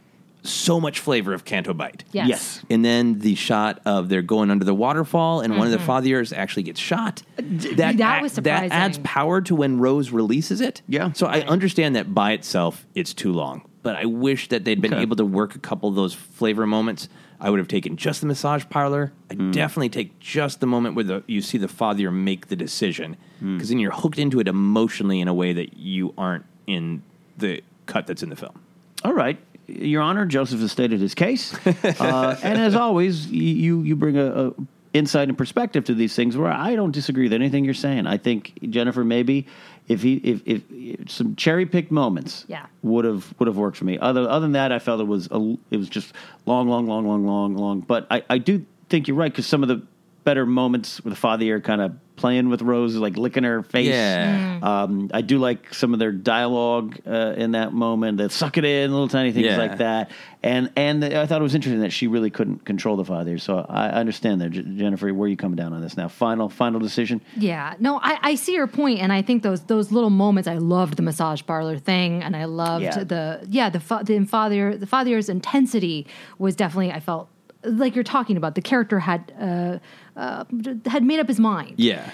so much flavor of Canto Bight. Yes. Yes. And then the shot of they're going under the waterfall, and one of the Mm-hmm. fathiers actually gets shot. Uh, that, That a- was that surprising. adds power to when Rose releases it. Yeah. So I understand that by itself it's too long, but I wish that they'd been Okay. able to work a couple of those flavor moments. I would have taken just the massage parlor. I would mm. definitely take just the moment where the, you see the fathier make the decision, mm. because then you're hooked into it emotionally in a way that you aren't in the cut that's in the film. All right. Your Honor, Joseph has stated his case. uh, and as always, you, you bring a, a insight and perspective to these things where I don't disagree with anything you're saying. I think Jennifer maybe if he if, if, if some cherry picked moments Yeah. would have would have worked for me. Other other than that, I felt it was a, it was just long, long, long, long, long, long. But I, I do think you're right because some of the better moments with the fathier are kind of playing with Rose, like licking her face. Yeah. Um, I do like some of their dialogue uh, in that moment. That suck it in, little tiny things Yeah. like that. And and I thought it was interesting that she really couldn't control the fathier. Year. So I I understand that, J- Jennifer. Where are you coming down on this now? Final final decision. Yeah, no, I, I see your point, and I think those those little moments. I loved the massage parlor thing, and I loved Yeah. the yeah the fa- the fathier the fathier's intensity was definitely I felt like you're talking about. The character had uh, uh, had made up his mind. Yeah.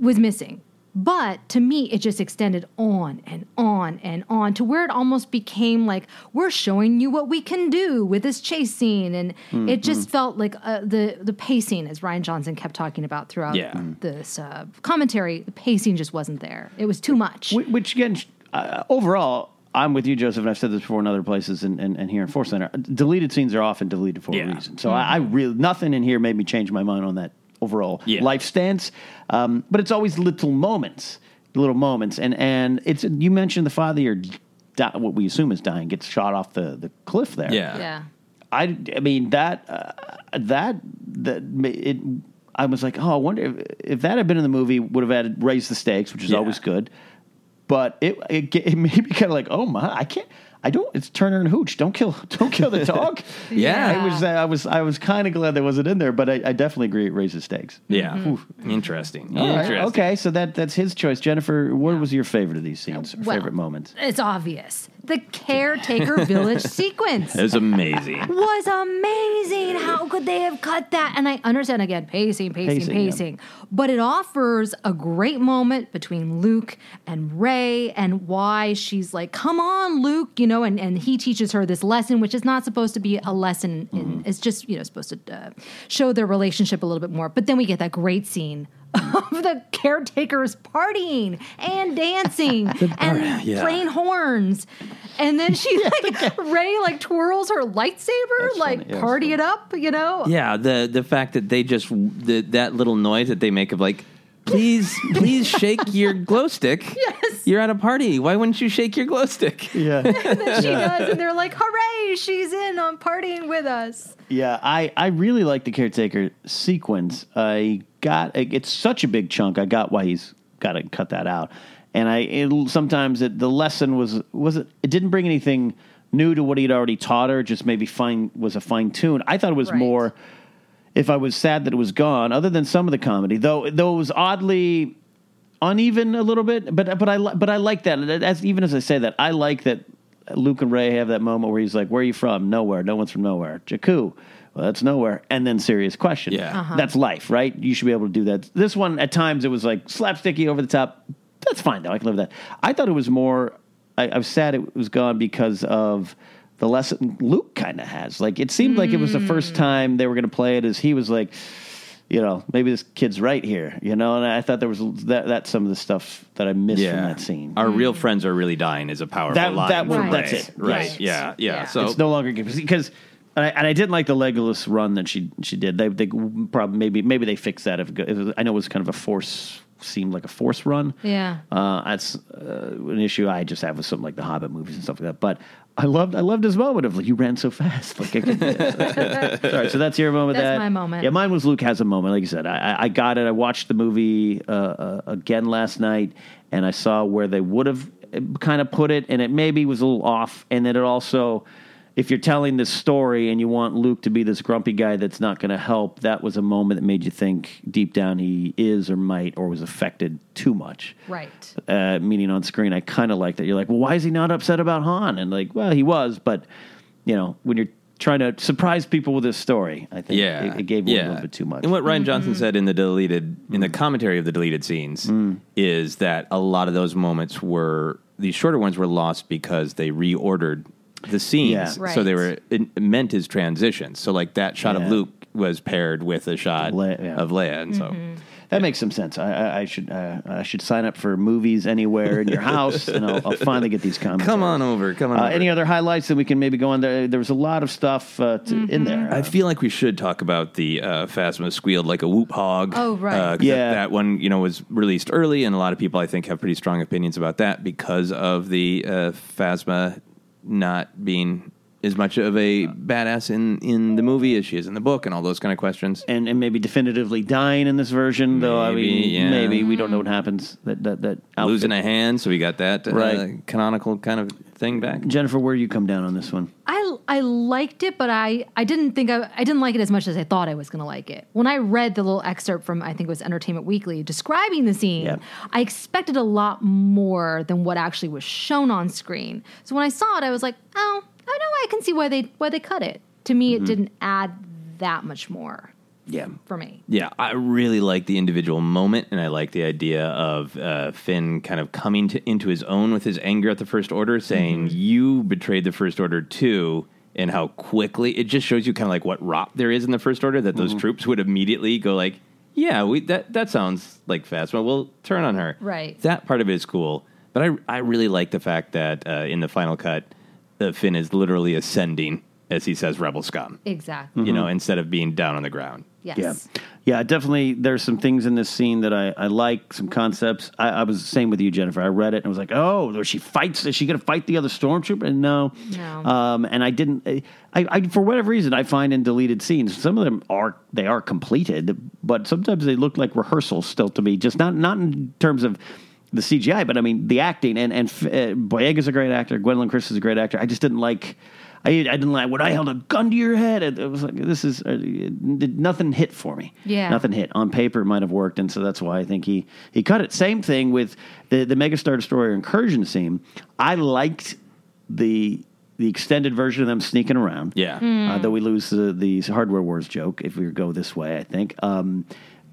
was missing. But to me, it just extended on and on and on to where it almost became like we're showing you what we can do with this chase scene, and it just felt like uh, the the pacing, as Rian Johnson kept talking about throughout Yeah. this uh, commentary, the pacing just wasn't there. It was too much. Wh- Which again, uh, overall, I'm with you, Joseph, and I've said this before in other places and, and, and here in Force Center. Deleted scenes are often deleted for Yeah. a reason. So I, I really nothing in here made me change my mind on that overall Yeah. life stance. Um, but it's always little moments, little moments, and and it's you mentioned the fathier, you're di- what we assume is dying, gets shot off the, the cliff there. Yeah. yeah. I, I mean that uh, that that ma- it. I was like, oh, I wonder if, if that had been in the movie, would have added raised the stakes, which is Yeah. always good. But it it, ga- it made me kind of like, oh my, I can't. I don't. It's Turner and Hooch. Don't kill. Don't kill the dog. Yeah. I was. I was. I was kind of glad that wasn't in there, but I, I definitely agree. It raises stakes. Yeah. Mm-hmm. Interesting. All right. Interesting. Okay. So that that's his choice. Jennifer, what was your favorite of these scenes? Or Well, favorite moments? It's obvious. The caretaker village sequence. It was amazing. was amazing. How could they have cut that? And I understand again, pacing, pacing, Pacing, pacing. yeah. But it offers a great moment between Luke and Rey and why she's like, come on, Luke, you know, and, and he teaches her this lesson, which is not supposed to be a lesson. In, Mm-hmm. It's just, you know, supposed to uh, show their relationship a little bit more. But then we get that great scene of the caretakers partying and dancing and yeah. playing horns. And then she like Rey like twirls her lightsaber, That's like. Yeah, party it up, you know? Yeah, the the fact that they just the, that little noise that they make of like, please, please shake your glow stick. Yes. You're at a party. Why wouldn't you shake your glow stick? Yeah. And then she does, and they're like, "Hooray, she's in on partying with us." Yeah, I, I really like the caretaker sequence. I got it's such a big chunk. I got why he's got to cut that out. And I it, sometimes it, the lesson was was it, it didn't bring anything new to what he'd already taught her. Just maybe fine was a fine tune. I thought it was Right. more. If I was sad that it was gone, other than some of the comedy, though, though it was oddly uneven a little bit. But but I but I like that. As even as I say that, I like that Luke and Rey have that moment where he's like, "Where are you from? Nowhere. No one's from nowhere. Jakku." Well, that's nowhere. And then serious question. Yeah. Uh-huh. That's life, right? You should be able to do that. This one, at times, it was like slapsticky over the top. That's fine, though. I can live with that. I thought it was more, I, I was sad it was gone because of the lesson Luke kind of has. Like, it seemed like it was the first time they were going to play it as he was like, you know, maybe this kid's right here, you know? And I thought there was that, that's some of the stuff that I missed from that scene. Our real friends are really dying is a powerful That- line. that from one- that's it. Right. Right. Yeah, yeah. Yeah. So it's no longer because and I, and I didn't like the Legolas run that she she did. They they probably maybe maybe they fixed that. If, if I know it was kind of a force seemed like a force run. Yeah. uh, that's uh, an issue I just have with something like the Hobbit movies and stuff like that. But I loved I loved his moment of like you ran so fast. Like I could, sorry, so that's your moment. That's that, my moment. Yeah, mine was Luke has a moment. Like you said, I, I- I got it. I watched the movie uh, uh, again last night, and I saw where they would have kind of put it, and it maybe was a little off. And then it also, if you're telling this story and you want Luke to be this grumpy guy that's not going to help, that was a moment that made you think deep down he is or might or was affected too much Right. uh, meaning on screen. I kind of like that. You're like, well, why is he not upset about Han? And like, well, he was, but you know, when you're trying to surprise people with this story, I think yeah, it, it gave you yeah. a little bit too much. And what Rian Johnson mm-hmm. said in the deleted in the mm. commentary of the deleted scenes mm. is that a lot of those moments were these shorter ones were lost because they reordered the scenes, Yeah. so they were it meant as transitions. So like that shot Yeah. of Luke was paired with a shot Le- yeah. of Leia, and so Mm-hmm. That makes some sense. I, I, I should uh, I should sign up for movies anywhere in your house, and I'll, I'll finally get these comments. Come on over. Come on Uh, over. any other highlights that we can maybe go on there? There was a lot of stuff uh, to, in there. I feel like we should talk about the uh, Phasma squealed like a whoop hog. Oh, right. Uh, 'cause Yeah. That, that one, you know, was released early, and a lot of people, I think, have pretty strong opinions about that because of the uh, Phasma not being as much of a badass in, in the movie as she is in the book and all those kind of questions. and and maybe definitively dying in this version, though. I Maybe, mean, yeah. maybe we don't know what happens. That that that outfit. Losing a hand, so we got that uh, Right. canonical kind of thing back. Jennifer, where do you come down on this one? I I liked it, but I I didn't think I, I didn't like it as much as I thought I was going to like it. When I read the little excerpt from I think it was Entertainment Weekly describing the scene, Yeah. I expected a lot more than what actually was shown on screen. So when I saw it, I was like, oh, I know I can see why they why they cut it. To me, Mm-hmm. it didn't add that much more Yeah. for me. Yeah, I really like the individual moment, and I like the idea of uh, Finn kind of coming to, into his own with his anger at the First Order, saying, "You betrayed the First Order too." And how quickly it just shows you kind of like what rot there is in the First Order that those troops would immediately go like, "Yeah, we that that sounds like Phasma. We'll turn on her." Right. That part of it is cool, but I I really like the fact that uh, in the final cut, uh, Finn is literally ascending as he says "Rebel scum." Exactly. You know, instead of being down on the ground. Yes. Yeah. Yeah, definitely. There's some things in this scene that I, I like, some concepts. I, I was the same with you, Jennifer. I read it and I was like, oh, she fights. Is she going to fight the other stormtrooper? And no. No. Um, and I didn't. I, I, for whatever reason, I find in deleted scenes, some of them are they are completed, but sometimes they look like rehearsals still to me. Just not not in terms of the CGI, but I mean the acting. And and uh, Boyega's a great actor. Gwendoline Christie is a great actor. I just didn't like. I, I didn't like when I held a gun to your head. It, it was like this is uh, it, did- nothing hit for me. Yeah. nothing hit on paper. It might have worked, and so that's why I think he he cut it. Same thing with the the Megastar Destroyer incursion scene. I liked the the extended version of them sneaking around. Yeah. Uh, though we lose the, the hardware wars joke if we go this way, I think. Um,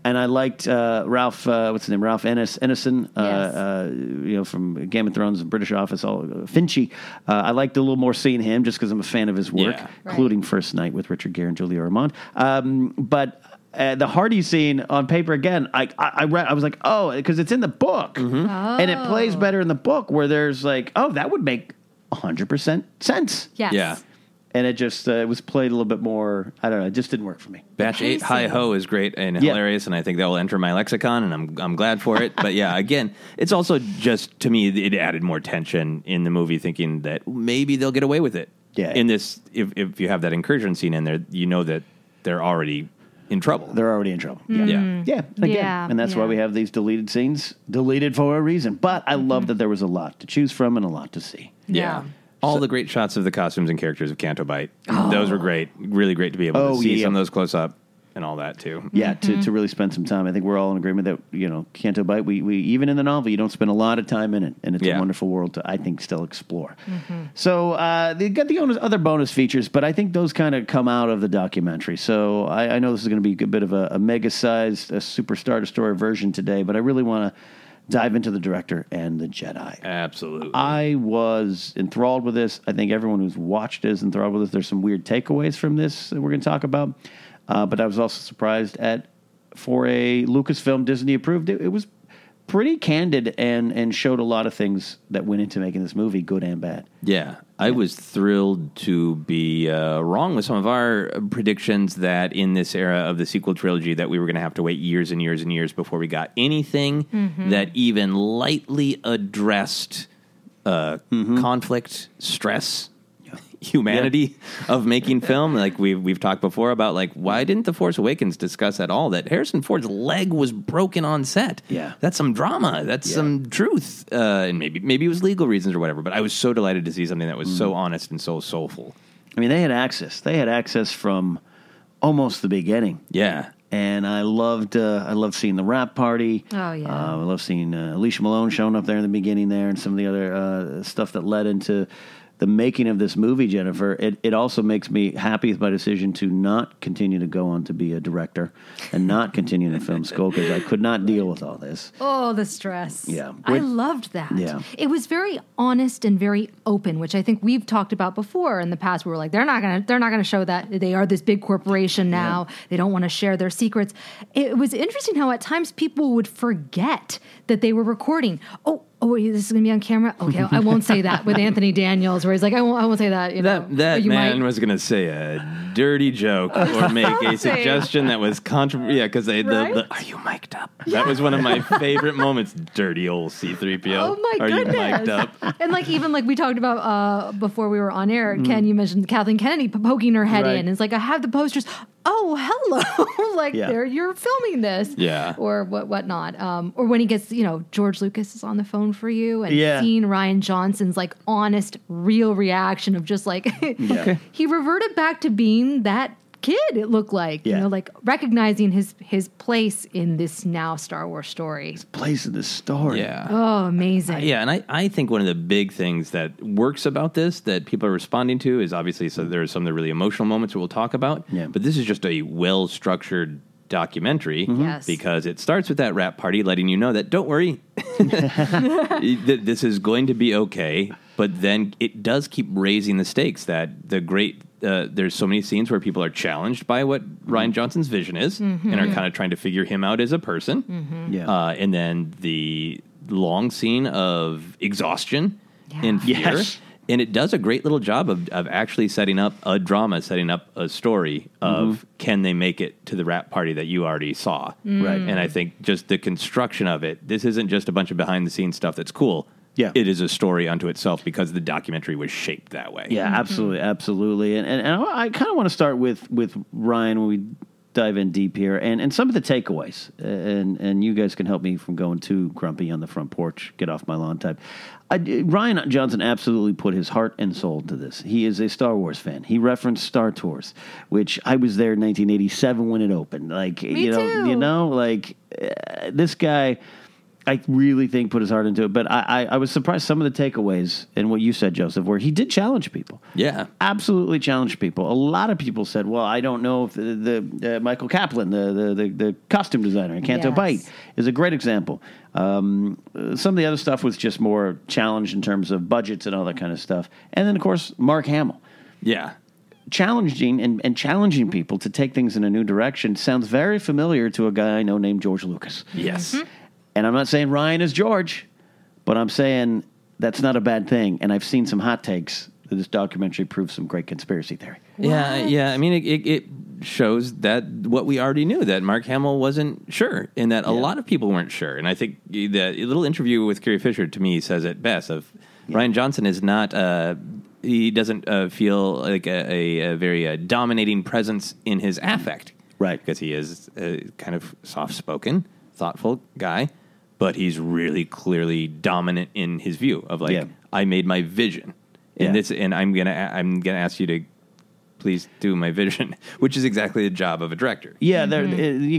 and I liked uh, Ralph. Uh, what's his name? Ralph Ennis, Ineson. Uh, Yes. uh, you know, from Game of Thrones and British Office. All uh, Finchy. Uh, I liked a little more seeing him just because I'm a fan of his work, Yeah. including First Knight with Richard Gere and Julia Ormond. Um, but. Uh, the Hardy scene on paper again. I I, I read. I was like, oh, because it's in the book, and it plays better in the book. Where there's like, oh, that would make hundred percent sense. Yes. Yeah. And it just uh, it was played a little bit more. I don't know. It just didn't work for me. Batch eight, pacing. hi ho, is great and Yeah. hilarious, and I think that will enter my lexicon, and I'm I'm glad for it. but yeah, again, it's also just to me it added more tension in the movie, thinking that maybe they'll get away with it. Yeah. In this, if if you have that incursion scene in there, you know that they're already in trouble. They're already in trouble. yeah. Yeah, again, Mm-hmm. Yeah, and that's why we have these deleted scenes, deleted for a reason. But I Mm-hmm. love that there was a lot to choose from and a lot to see. Yeah. Yeah. All the great shots of the costumes and characters of Canto Bight. Those were great. Really great to be able Oh, to see yeah. some of those close up and all that too. Yeah, Mm-hmm. to, to really spend some time. I think we're all in agreement that you know Canto Bight. We, we even in the novel, you don't spend a lot of time in it, and it's Yeah. a wonderful world to I think still explore. So uh, they got the onus- other bonus features, but I think those kind of come out of the documentary. So I, I know this is going to be a bit of a, a mega sized, a superstar destroyer version today, but I really want to dive into the director and the Jedi. Absolutely. I was enthralled with this. I think everyone who's watched is enthralled with this. There's some weird takeaways from this that we're going to talk about, uh, but I was also surprised at for a Lucasfilm Disney approved. It, it was pretty candid and and showed a lot of things that went into making this movie, good and bad. Yeah, I was thrilled to be uh, wrong with some of our predictions that in this era of the sequel trilogy that we were going to have to wait years and years and years before we got anything that even lightly addressed uh, conflict, stress, humanity of making film. Like we've we've talked before about like why didn't the Force Awakens discuss at all that Harrison Ford's leg was broken on set? Yeah. that's some drama. That's some truth, uh, and maybe maybe it was legal reasons or whatever. But I was so delighted to see something that was Mm. so honest and so soulful. I mean, they had access. They had access from almost the beginning. Yeah, and I loved uh, I loved seeing the wrap party. Oh, yeah. uh, I love seeing uh, Alicia Malone showing up there in the beginning there, and some of the other uh, stuff that led into the making of this movie, Jennifer, it, it also makes me happy with my decision to not continue to go on to be a director and not continue in film school because I could not deal with all this. Oh, the stress. Yeah. I loved that. Yeah. It was very honest and very open, which I think we've talked about before in the past. We were like, they're not gonna they're not gonna show that they are this big corporation now. They don't want to share their secrets. It was interesting how at times people would forget that they were recording. Oh, oh, this is gonna be on camera. Okay, I won't say that with Anthony Daniels, where he's like, I won't I won't say that. You know, That that you man might. was going to say a dirty joke or make a suggestion that was controversial. Yeah, because the, Right? the are you mic'd up? That was one of my favorite moments. Dirty old C-3PO. Oh my are goodness! you mic'd up? and like even like we talked about uh, before we were on air, Ken, you mentioned Kathleen Kennedy poking her head Right. in. It's like I have the posters. Oh, hello! like Yeah. there, you're filming this, Yeah. or what, whatnot. Um, or when he gets, you know, George Lucas is on the phone for you, and Yeah. seeing Rian Johnson's like honest, real reaction of just like he reverted back to being that kid. It looked like Yeah. you know, like recognizing his his place in this now Star Wars story. His place in the story. Yeah. Oh, amazing! Yeah, and I, I think one of the big things that works about this that people are responding to is obviously so there are some of the really emotional moments that we'll talk about. Yeah. But this is just a well structured documentary mm-hmm. Yes. because it starts with that wrap party letting you know that don't worry that this is going to be okay but then it does keep raising the stakes that the great uh, there's so many scenes where people are challenged by what mm-hmm. Rian Johnson's vision is mm-hmm. and are kind of trying to figure him out as a person mm-hmm. Yeah. uh, and then the long scene of exhaustion and fear. Yes. And it does a great little job of, of actually setting up a drama, setting up a story of can they make it to the wrap party that you already saw. Right. Mm. And I think just the construction of it, this isn't just a bunch of behind the scenes stuff that's cool. Yeah. It is a story unto itself because the documentary was shaped that way. Yeah, absolutely, absolutely. And and, and I, I kind of want to start with with Rian when we dive in deep here, and and some of the takeaways. And and you guys can help me from going too grumpy on the front porch, get off my lawn type. I, Rian Johnson absolutely put his heart and soul to this. He is a Star Wars fan. He referenced Star Tours, which I was there in 1987 when it opened. Like you know, too. you know, like uh, this guy. I really think put his heart into it, but I, I, I was surprised some of the takeaways and what you said, Joseph, where he did challenge people Yeah. absolutely challenged people. A lot of people said, "Well, I don't know if the, the uh, Michael Kaplan, the, the the the costume designer in Canto Yes. Bight, is a great example." Um, some of the other stuff was just more challenged in terms of budgets and all that kind of stuff. And then, of course, Mark Hamill Yeah. challenging and, and challenging people to take things in a new direction sounds very familiar to a guy I know named George Lucas. Yes. And I'm not saying Rian is George, but I'm saying that's not a bad thing. And I've seen some hot takes that this documentary proves some great conspiracy theory. Yeah, yeah. I mean, it, it, it shows that what we already knew that Mark Hamill wasn't sure, and that a lot of people weren't sure. And I think the little interview with Carrie Fisher to me says it best. Of Rian Johnson is not. Uh, he doesn't uh, feel like a, a, a very uh, dominating presence in his affect, Right. Because he is a kind of soft spoken, thoughtful guy, but he's really clearly dominant in his view of like Yeah. I made my vision, and Yeah. this, and I'm gonna I'm gonna ask you to please do my vision, which is exactly the job of a director. Yeah, there uh,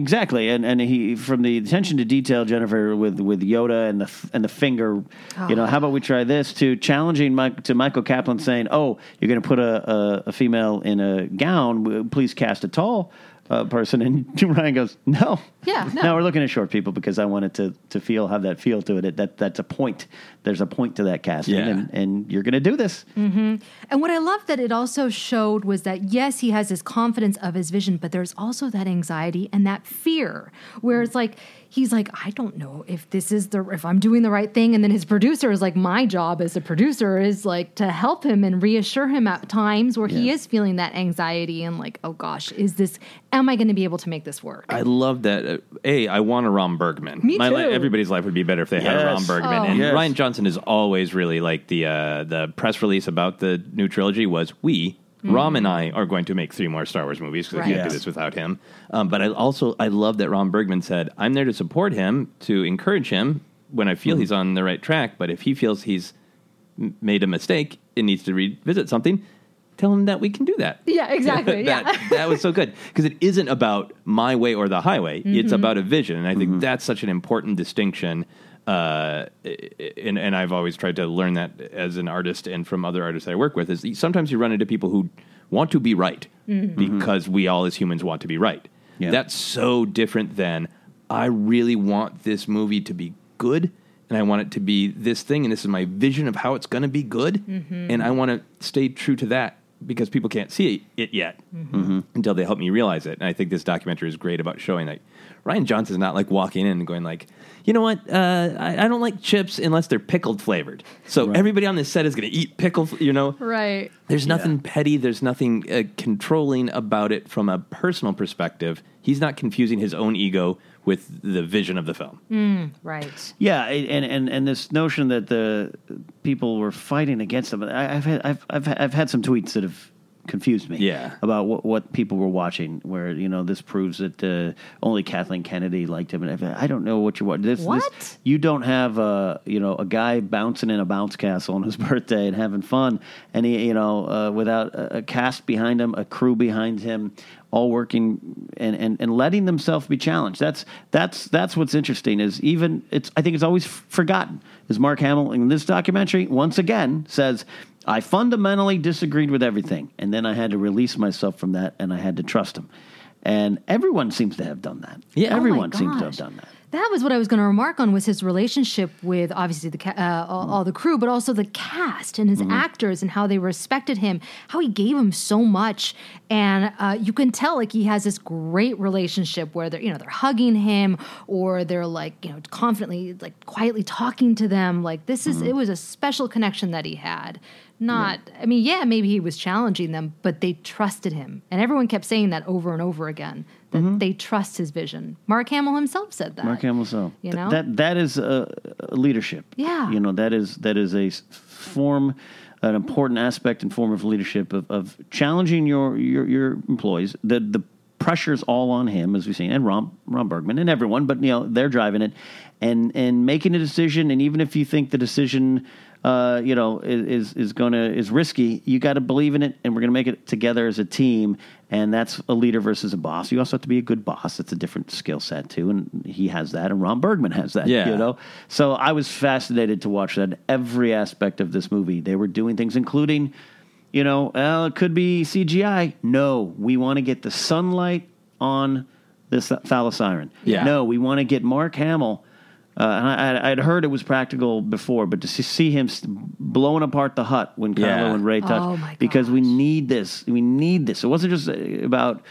exactly, and and he from the attention to detail, Jennifer with with Yoda and the and the finger, you know, how about we try this to challenging Mike to Michael Kaplan saying, "Oh, you're going to put a, a a female in a gown? Please cast a tall." Uh, person. And Rian goes no. Yeah, no. now we're looking at short people because I wanted to to feel have that feel to it. That that's a point there's a point to that casting Yeah. and, and you're gonna do this And what I love that it also showed was that yes, he has this confidence of his vision, but there's also that anxiety and that fear where it's like he's like, I don't know if this is the if I'm doing the right thing. And then his producer is like, my job as a producer is like to help him and reassure him at times where he is feeling that anxiety and like, oh gosh, is this am I going to be able to make this work? I love that. Uh, a, I want a Ram Bergman. Me My li- too. everybody's life would be better if they had a Ram Bergman. Oh. And Yes. Rian Johnson is always really like the uh, the press release about the new trilogy was we. Ram and I are going to make three more Star Wars movies because we Right. can't do this without him. Um, but I also I love that Ram Bergman said, "I'm there to support him, to encourage him when I feel he's on the right track. But if he feels he's m- made a mistake and needs to revisit something, tell him that we can do that." yeah, exactly. that, yeah. that was so good because it isn't about my way or the highway. It's Mm-hmm. about a vision, and I think that's such an important distinction uh, and and I've always tried to learn that as an artist and from other artists I work with is sometimes you run into people who want to be right mm-hmm. because we all as humans want to be right. Yeah. That's so different than I really want this movie to be good and I want it to be this thing and this is my vision of how it's going to be good mm-hmm. and I want to stay true to that because people can't see it yet mm-hmm. until they help me realize it. And I think this documentary is great about showing that Rian Johnson's not like walking in and going like, you know what, uh, I, I don't like chips unless they're pickled flavored. So everybody on this set is going to eat pickle, you know. Right. There's nothing petty. There's nothing uh, controlling about it from a personal perspective. He's not confusing his own ego with the vision of the film. Right. Yeah, and and and this notion that the people were fighting against them. I, I've had I've I've I've had some tweets that have confused me. Yeah. about what what people were watching. Where you know this proves that uh, only Kathleen Kennedy liked him. And I don't know what you want. This, What? This, you don't have a you know a guy bouncing in a bounce castle on his birthday and having fun, and he you know uh, without a, a cast behind him, a crew behind him, all working and, and, and letting themselves be challenged. That's that's that's what's interesting. Is even it's I think it's always f- forgotten. Is Mark Hamill in this documentary once again says. I fundamentally disagreed with everything, and then I had to release myself from that, and I had to trust him. And everyone seems to have done that. Yeah. Oh everyone seems to have done that. That was what I was going to remark on was his relationship with obviously the ca- uh, all, all the crew, but also the cast and his actors and how they respected him, how he gave him so much, and uh, you can tell like he has this great relationship where they're you know they're hugging him or they're like you know confidently like quietly talking to them. Like this is it was a special connection that he had. Not, I mean, yeah, maybe he was challenging them, but they trusted him, and everyone kept saying that over and over again that they trust his vision. Mark Hamill himself said that. Mark Hamill, so You Th- know? that that is uh, leadership. Yeah. you know that is, that is a form, an important aspect and form of leadership of, of challenging your your your employees. The the pressure's all on him, as we've seen, and Ram Ram Bergman and everyone, but you know they're driving it, and and making a decision. And even if you think the decision. Uh, you know, is is going to is risky. You got to believe in it, and we're going to make it together as a team. And that's a leader versus a boss. You also have to be a good boss. It's a different skill set too, and he has that, and Ram Bergman has that. Yeah. you know. So I was fascinated to watch that every aspect of this movie. They were doing things, including, you know, well, it could be CGI. No, we want to get the sunlight on this thala-siren. Yeah. No, we want to get Mark Hamill. Uh, and I, I'd heard it was practical before, but to see- see him s- blowing apart the hut when Kylo Yeah. and Rey touch, Oh, my because we gosh. need this. We need this. It wasn't just uh, about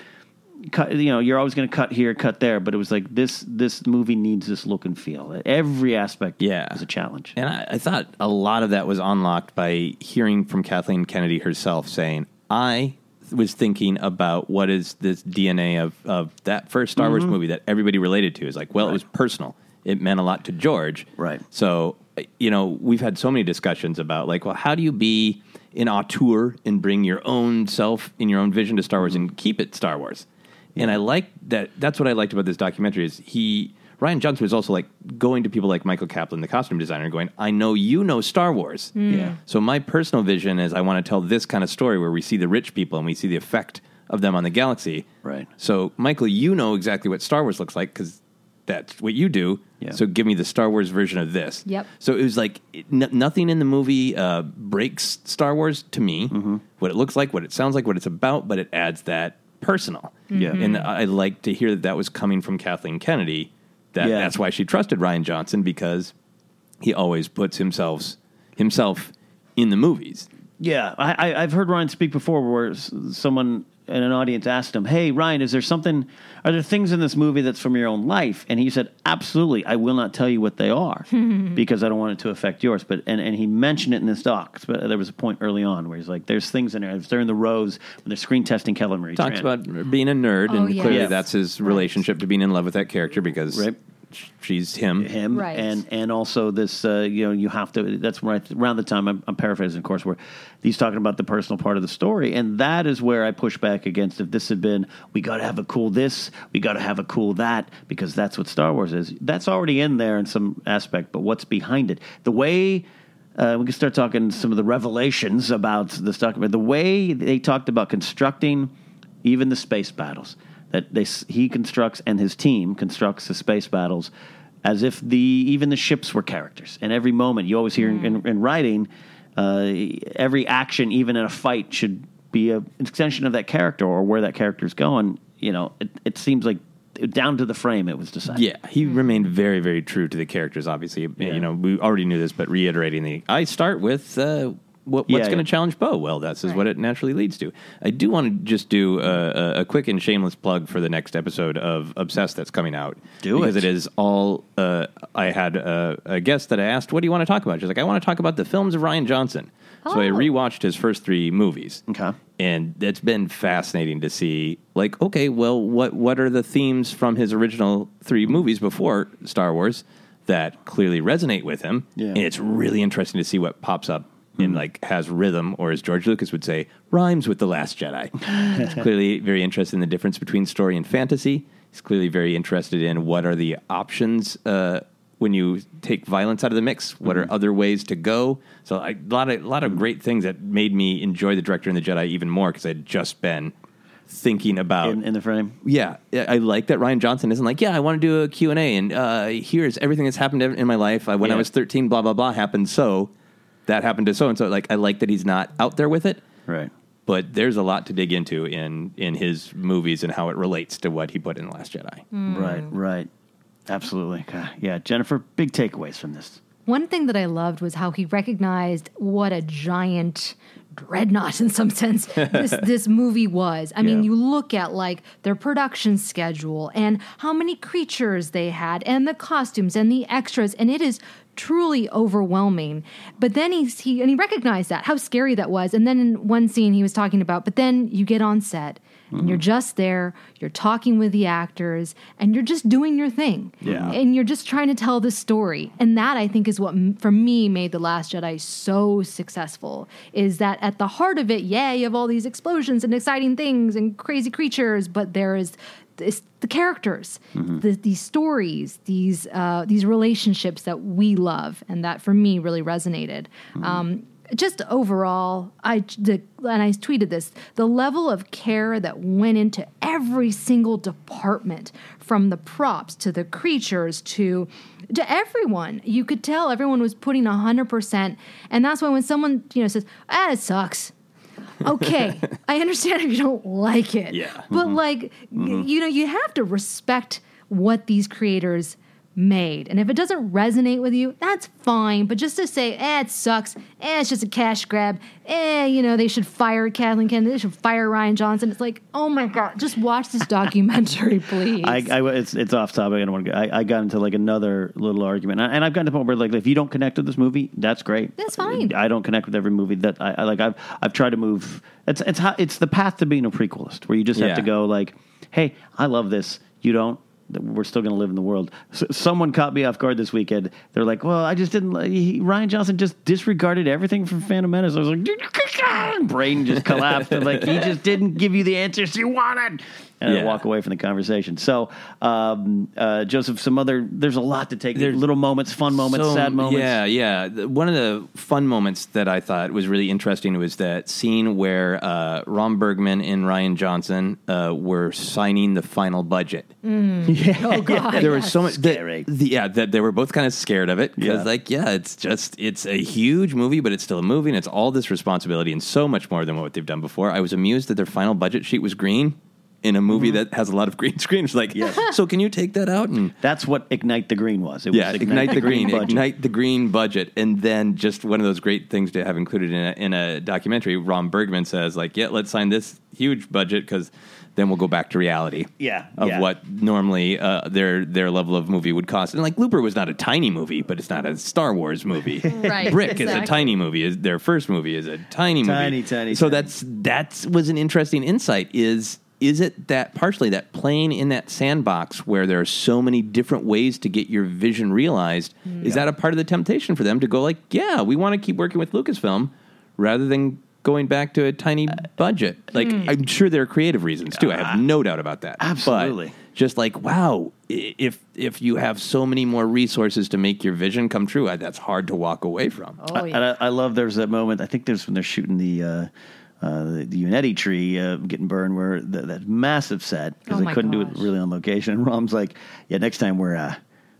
cut. You know, you're always going to cut here, cut there, but it was like this. This movie needs this look and feel. Every aspect, Yeah. is a challenge. And I, I thought a lot of that was unlocked by hearing from Kathleen Kennedy herself saying, I was thinking about what is this DNA of, of that first Star Wars movie that everybody related to. Is like, well, it was personal. It meant a lot to George. Right. So, you know, we've had so many discussions about like, well, how do you be an auteur and bring your own self in your own vision to Star Wars and keep it Star Wars? And I like that. That's what I liked about this documentary is he Rian Johnson was also like going to people like Michael Kaplan, the costume designer, and going, "I know you know Star Wars. Mm. Yeah. So my personal vision is I want to tell this kind of story where we see the rich people and we see the effect of them on the galaxy. Right. So Michael, you know exactly what Star Wars looks like because that's what you do. Yeah. So give me the Star Wars version of this. Yep. So it was like it- n- nothing in the movie uh, breaks Star Wars to me. Mm-hmm. What it looks like, what it sounds like, what it's about, but it adds that personal. Yeah. And I like to hear that that was coming from Kathleen Kennedy. That Yeah. that's why she trusted Rian Johnson because he always puts himself himself in the movies. Yeah, I, I, I've heard Rian speak before where someone in an audience asked him, "Hey, Rian, is there something? Are there things in this movie that's from your own life?" And he said, "Absolutely. I will not tell you what they are because I don't want it to affect yours." But and, and he mentioned it in this doc. But there was a point early on where he's like, "There's things in there. If They're in the rows when they're screen testing Kelly Marie." He talks Tran. about being a nerd, Oh, and yes. clearly Yes. that's his relationship to being in love with that character because Right. Sh- she's him. him Right. and and also this uh, you know you have to that's right around the time I'm, I'm paraphrasing of course where he's talking about the personal part of the story and that is where I push back against if this had been we got to have a cool this we got to have a cool that because that's what Star Wars is that's already in there in some aspect but what's behind it the way uh, we can start talking some of the revelations about this document the way they talked about constructing even the space battles that they he constructs and his team constructs the space battles as if the even the ships were characters. And every moment, you always hear in, in, in writing, uh, every action, even in a fight, should be a, an extension of that character or where that character's going. You know, it, it seems like down to the frame it was decided. Yeah, he remained very, very true to the characters. Obviously, you know, we already knew this, but reiterating the, I start with uh, what, Yeah, what's going yeah. to challenge Bo? Well, that's is what it naturally leads to. I do want to just do a, a, quick and shameless plug for the next episode of Obsessed that's coming out. Do because it. it is all. Uh, I had a, a guest that I asked, "What do you want to talk about?" She's like, "I want to talk about the films of Rian Johnson." So I Oh. rewatched his first three movies. Okay. And it's been fascinating to see, like, okay, well, what what are the themes from his original three movies before Star Wars that clearly resonate with him? Yeah. And it's really interesting to see what pops up and like has rhythm, or as George Lucas would say, rhymes with the Last Jedi. He's clearly very interested in the difference between story and fantasy. He's clearly very interested in what are the options uh, when you take violence out of the mix. What are other ways to go? So I, a lot of a lot of great things that made me enjoy the director and the Jedi even more because I'd just been thinking about In, in the frame. yeah, I like that Rian Johnson isn't like, yeah, I want to do a Q&A and uh, here's everything that's happened in my life. I, when I was 13, blah, blah, blah, happened so. That happened to so-and-so. Like, I like that he's not out there with it, Right. but there's a lot to dig into in, in his movies and how it relates to what he put in The Last Jedi. Hmm. Right, right. Absolutely. Yeah, Jennifer, big takeaways from this. One thing that I loved was how he recognized what a giant dreadnought in some sense this this movie was. I mean, you look at like their production schedule and how many creatures they had and the costumes and the extras and it is truly overwhelming. But then he's, he and he recognized that how scary that was. And then in one scene he was talking about, but then you get on set and you're mm-hmm. just there, you're talking with the actors and you're just doing your thing. Yeah. And you're just trying to tell the story. And that I think is what for me made The Last Jedi so successful is that at the heart of it, yeah, you have all these explosions and exciting things and crazy creatures, but there is this, the characters, the, these stories, these uh, these relationships that we love, and that for me really resonated. Um, just overall, I the, and I tweeted this: the level of care that went into every single department, from the props to the creatures to to everyone. You could tell everyone was putting hundred percent, and that's why when someone you know says, "Ah, it sucks." Okay, I understand if you don't like it. Yeah. But mm-hmm. like, y- you know, you have to respect what these creators made. And if it doesn't resonate with you, that's fine. But just to say, eh, it sucks, eh, it's just a cash grab, eh, you know, they should fire Kathleen Kennedy, they should fire Rian Johnson. It's like, oh my God, just watch this documentary, please. I, I it's it's off topic. I don't want to. I, I got into like another little argument, and and I've gotten to the point where like if you don't connect with this movie, that's great. That's fine. I don't connect with every movie that I, I like. I've I've tried to move. It's it's how, it's the path to being a prequelist, where you just have Yeah. to go like, hey, I love this. You don't. We're still going to live in the world. S someone caught me off guard this weekend. They're like, "Well, I just didn't." He, Rian Johnson just disregarded everything from Phantom Menace. I was like, brain just collapsed. Like he just didn't give you the answers you wanted, and I Yeah. walk away from the conversation. So, um, uh, Joseph, some other. There's a lot to take. little moments, fun moments, So, sad moments. Yeah, yeah. One of the fun moments that I thought was really interesting was that scene where uh, Ram Bergman and Rian Johnson uh, were signing the final budget. oh God. there was so much that- Scary. the- yeah, that they were both kind of scared of it because, Yeah. like, yeah, it's just it's a huge movie, but it's still a movie, and it's all this responsibility and so much more than what they've done before. I was amused that their final budget sheet was green in a movie Mm-hmm. that has a lot of green screens. Like, so can you take that out and That's what Ignite the Green was. It yeah, was ignite, the green, budget. ignite the green budget, and then just one of those great things to have included in a, in a documentary. Ram Bergman says, like, yeah, let's sign this huge budget because then we'll go back to reality. Yeah, of yeah. what normally uh, their their level of movie would cost. And like Looper was not a tiny movie, but it's not a Star Wars movie. Right, Brick is a tiny movie. Is their first movie is a tiny movie. Tiny, tiny, So tiny. that's that's was an interesting insight. Is is it that partially that playing in that sandbox where there are so many different ways to get your vision realized? Is that a part of the temptation for them to go like, yeah, we want to keep working with Lucasfilm rather than going back to a tiny Uh, budget? Like, hmm. I'm sure there are creative reasons too. I have no doubt about that. Absolutely. But just like, wow, if if you have so many more resources to make your vision come true, uh, that's hard to walk away from. oh, yeah. And I, I love there's that moment. I think there's when they're shooting the uh, uh, the, the Unity tree uh, getting burned, where the, that massive set because Oh they couldn't do it really on location. And Ram's like, "Yeah, next time we're uh,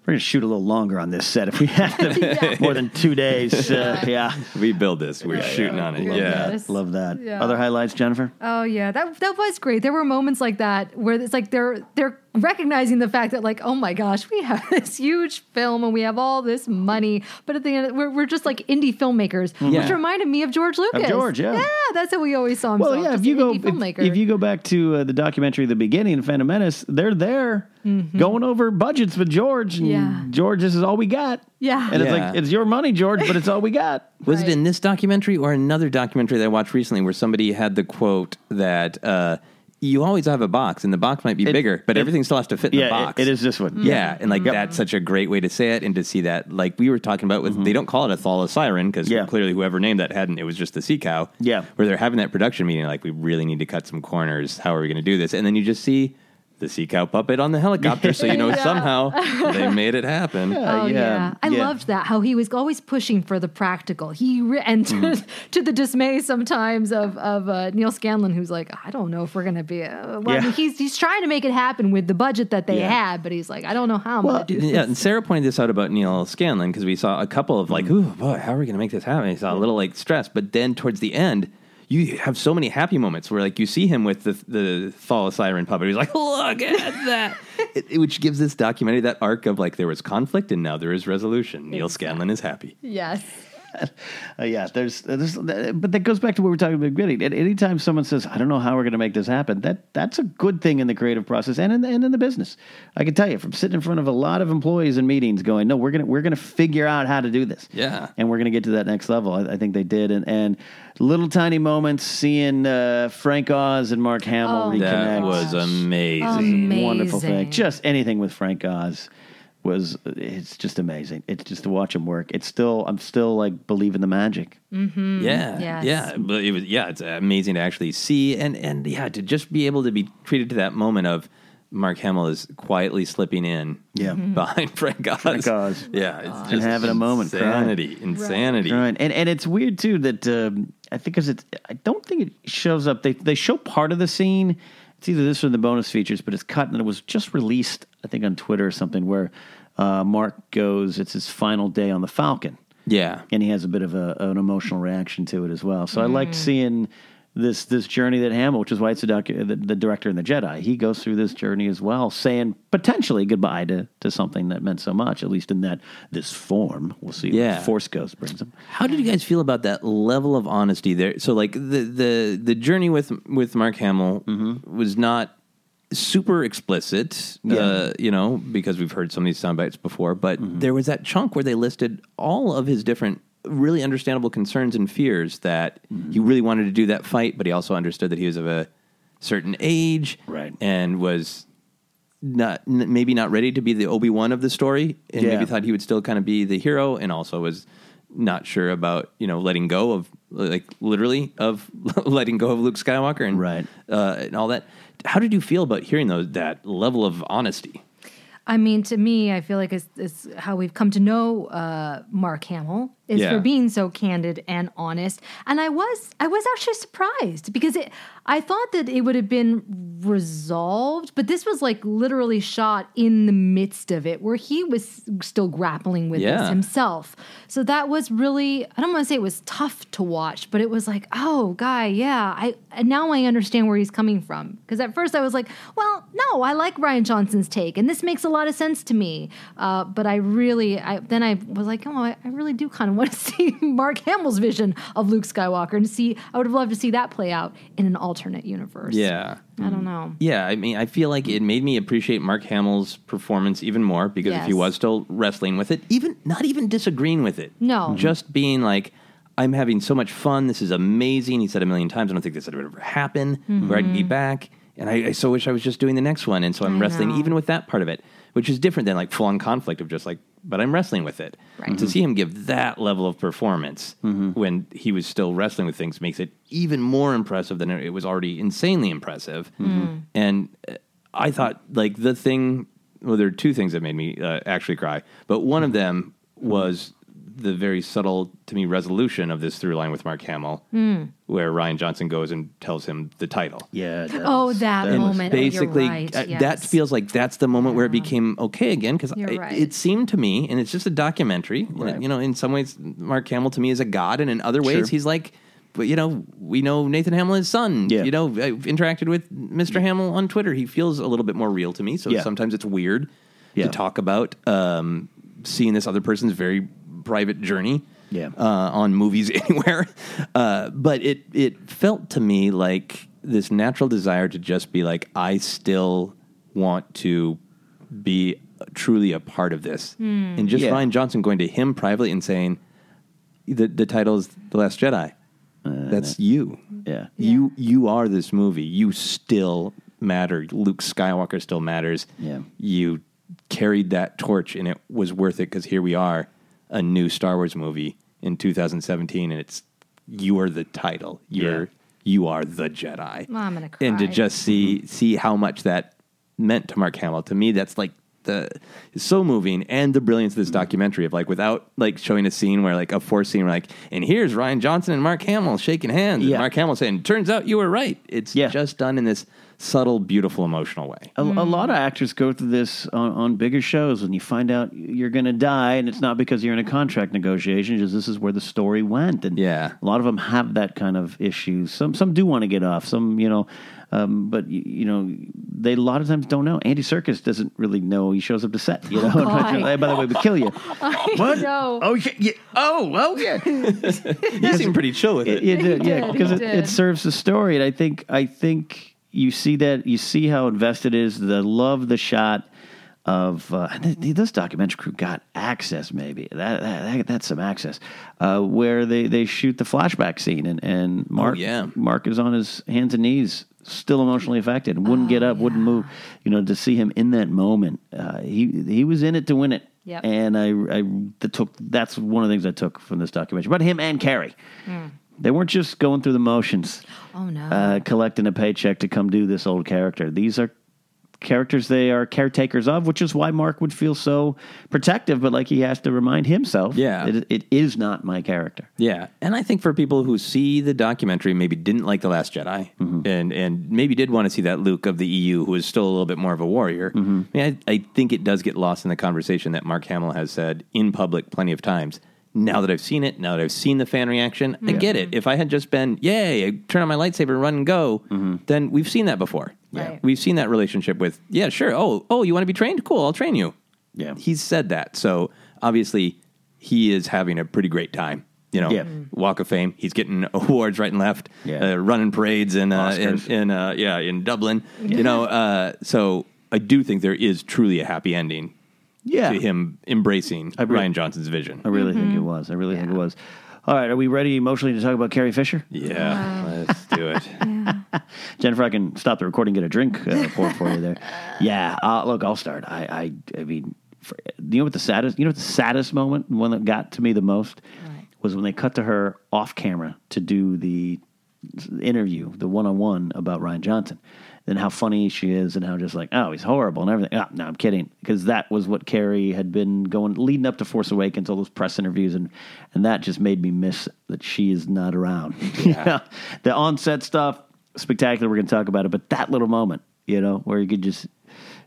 We're gonna shoot a little longer on this set if we have to. More than two days. Uh, yeah. We build this. We're shooting on it. Love Yeah. this. Love that. Yeah. Other highlights, Jennifer? Oh yeah, that that was great. There were moments like that where it's like they're they're recognizing the fact that like oh my gosh, we have this huge film and we have all this money, but at the end we're, we're just like indie filmmakers, which Yeah. reminded me of George Lucas. of George, yeah. yeah, that's how we always saw him. Well, yeah. If you go, if, if you go back to uh, the documentary, the beginning, Phantom Menace, they're there going over budgets with George, and Mm-hmm. Yeah. George, this is all we got. Yeah. and it's like it's your money, George, but it's all we got. Was Right. it in this documentary or another documentary that I watched recently where somebody had the quote that uh, you always have a box and the box might be bigger, but it- everything still has to fit in yeah, the box. it, it is this one. Yeah, and like that's such a great way to say it, and to see that, like we were talking about, with they don't call it a thala-siren because Mm-hmm. Yeah. clearly whoever named that hadn't. It was just the sea cow. Yeah. where they're having that production meeting, like we really need to cut some corners. How are we going to do this? And then you just see the sea cow puppet on the helicopter, so you know somehow they made it happen. Oh yeah, yeah, I yeah. loved that how he was always pushing for the practical. He re- and to, Mm. to the dismay sometimes of of uh, Neal Scanlan, who's like, I don't know if we're gonna be. Uh, well, I Yeah. mean, he's he's trying to make it happen with the budget that they Yeah. had, but he's like, I don't know how I'm Well, gonna do this. Yeah, and Sarah pointed this out about Neal Scanlan because we saw a couple of like, ooh, boy, how are we going to make this happen? He saw a little like stress, but then towards the end, you have so many happy moments where like you see him with the the thala-siren puppet. He's like, look at that, it, it- which gives this documentary that arc of like there was conflict and now there is resolution. Neal Scanlan is happy. Yes. Uh, yeah, there's, there's, but that goes back to what we were talking about at the beginning. At any time someone says, "I don't know how we're going to make this happen," that that's a good thing in the creative process and in the, and in the business. I can tell you from sitting in front of a lot of employees in meetings, going, "No, we're gonna we're gonna figure out how to do this." Yeah. and we're gonna get to that next level. I, I think they did, and and little tiny moments seeing uh, Frank Oz and Mark Hamill Oh, reconnect That was amazing. Amazing. wonderful thing. Just anything with Frank Oz was it's just amazing. It's just to watch him work. It's still I'm still like believing the magic. Yeah, Yes. yeah, but it was yeah, it's amazing to actually see and and yeah, to just be able to be treated to that moment of Mark Hamill is quietly slipping in, Yeah. Mhm. behind Frank Oz, Frank Oz. yeah, it's And just having a moment, crying. insanity, insanity. Right, and and it's weird too that um, I think because it I don't think it shows up. They they show part of the scene. It's either this or the bonus features, but it's cut and it was just released. I think on Twitter or something where uh, Mark goes. It's his final day on the Falcon. Yeah, and he has a bit of a, an emotional reaction to it as well. So I liked seeing this this journey that Hamill, which is why it's the, docu- the the director in the Jedi. He goes through this journey as well, saying potentially goodbye to to something that meant so much, at least in that this form. We'll see. Yeah. what Force Ghost brings him. How did you guys feel about that level of honesty there? So, like the the the journey with with Mark Hamill Mm-hmm. was not super explicit, uh, you know, because we've heard some of these sound bites before. But Mm-hmm. there was that chunk where they listed all of his different, really understandable concerns and fears that Mm-hmm. he really wanted to do that fight, but he also understood that he was of a certain age, Right. and was not n- maybe not ready to be the Obi Wan of the story, and Yeah. maybe thought he would still kind of be the hero, and also was not sure about you know letting go of like literally of letting go of Luke Skywalker and Right. uh, and all that. How did you feel about hearing those that level of honesty? I mean, to me, I feel like it's, it's how we've come to know uh, Mark Hamill is Yeah. for being so candid and honest. And I was, I was actually surprised because it, I thought that it would have been resolved, but this was like literally shot in the midst of it, where he was still grappling with Yeah. this himself. So that was really, I don't want to say it was tough to watch, but it was like, oh, guy, yeah, I and now I understand where he's coming from. Because at first I was like, well, no, I like Rian Johnson's take, and this makes a lot of sense to me. Uh, but I really, I then I was like, oh, I, I really do kind of want to see Mark Hamill's vision of Luke Skywalker and see. I would have loved to see that play out in an alternate universe. Yeah. I don't know. Yeah, I mean, I feel like it made me appreciate Mark Hamill's performance even more because if he was still wrestling with it, even not even disagreeing with it, No. just being like, "I'm having so much fun. This is amazing." He said a million times, "I don't think this would ever happen, where I'd be back." And I, I so wish I was just doing the next one. And so I'm Mm-hmm. I wrestling know. even with that part of it, which is different than like full on conflict of just like, but I'm wrestling with it. Right. To see him give that level of performance when he was still wrestling with things makes it even more impressive than it was already insanely impressive. And uh, I thought like the thing, well, there are two things that made me uh, actually cry, but one of them was the very subtle to me resolution of this through line with Mark Hamill, Hmm. where Rian Johnson goes and tells him the title. Yeah. that Oh, was- that was- moment. Oh, you're Basically, right. uh, Yes. that feels like that's the moment where it became okay again because You're it, right. it seemed to me, and it's just a documentary. Right. You know, in some ways, Mark Hamill to me is a god, and in other ways, Sure. he's like. But you know, we know Nathan Hamill is son. Yeah. You know, I've interacted with Mr. Hamill on Twitter. He feels a little bit more real to me. So Yeah. sometimes it's weird Yeah. to talk about um, seeing this other person's very private journey Yeah. uh, on movies anywhere. Uh, but it it felt to me like this natural desire to just be like, I still want to be truly a part of this, and just Yeah. Rian Johnson going to him privately and saying, the the title is The Last Jedi. That's you. Yeah. You you are this movie. You still matter. Luke Skywalker still matters. Yeah. You carried that torch and it was worth it because here we are, a new Star Wars movie in 2017 and it's you are the title. You're Yeah. you are the Jedi. I'm gonna cry. And to just see see how much that meant to Mark Hamill. To me, that's like the so moving and the brilliance of this documentary of like without like showing a scene where like a force scene where like and here's Rian Johnson and Mark Hamill shaking hands. Yeah. And Mark Hamill saying, "Turns out you were right." It's Yeah. just done in this subtle, beautiful, emotional way. A, a lot of actors go through this on, on bigger shows when you find out you're going to die, and it's not because you're in a contract negotiation. Just this is where the story went, and Yeah. a lot of them have that kind of issue. Some some do want to get off. Some you know, um, but you, you know they a lot of times don't know. Andy Serkis doesn't really know. He shows up to set. You know, God. Hey, by the way, we kill you. what? know. Oh yeah, yeah. Oh well, yeah. You seem pretty chill with it. You did, yeah, did, because it, did. it serves the story, and I think I think you see that you see how invested it is. The love the shot of uh, th- this documentary crew got access. Maybe that, that, that that's some access uh, where they, they shoot the flashback scene, and and Mark yeah. Mark is on his hands and knees. Still emotionally affected, wouldn't get up, wouldn't move. You know, to see him in that moment, uh, he he was in it to win it. Yep. And I, I that took that's one of the things I took from this documentary about him and Carrie. They weren't just going through the motions, Oh no. uh, collecting a paycheck to come do this old character. These are characters they are caretakers of, which is why Mark would feel so protective. But like he has to remind himself, Yeah. it, it is not my character. Yeah, and I think for people who see the documentary, maybe didn't like the Last Jedi, and and maybe did want to see that Luke of the EU, who is still a little bit more of a warrior. I mean, I, I think it does get lost in the conversation that Mark Hamill has said in public plenty of times. Now that I've seen it, now that I've seen the fan reaction, I get it. If I had just been, yay, I turn on my lightsaber, run and go, then we've seen that before. Right. We've seen that relationship with, yeah, sure. Oh, oh, you want to be trained? Cool, I'll train you. Yeah. He's said that. So obviously he is having a pretty great time. You know, Yeah. Walk of Fame. He's getting awards right and left. Yeah. Uh, running parades in uh, in, in uh, yeah in Dublin. You know, uh, so I do think there is truly a happy ending Yeah, to him embracing I re- Rian Johnson's vision. I really think it was. I really think it was. All right, are we ready emotionally to talk about Carrie Fisher? Yeah, let's do it. Jennifer, I can stop the recording, get a drink uh, poured for you there. Yeah, uh, look, I'll start. I, I, I mean, for, you know what the saddest, you know what the saddest moment, one that got to me the most, was when they cut to her off camera to do the interview, the one on one about Rian Johnson, and how funny she is, and how just like, oh, he's horrible and everything. Ah, no, I'm kidding, because that was what Carrie had been going leading up to Force Awakens, all those press interviews, and and that just made me miss that she is not around. Yeah. the on-set stuff, spectacular. We're going to talk about it, but that little moment, you know, where you could just,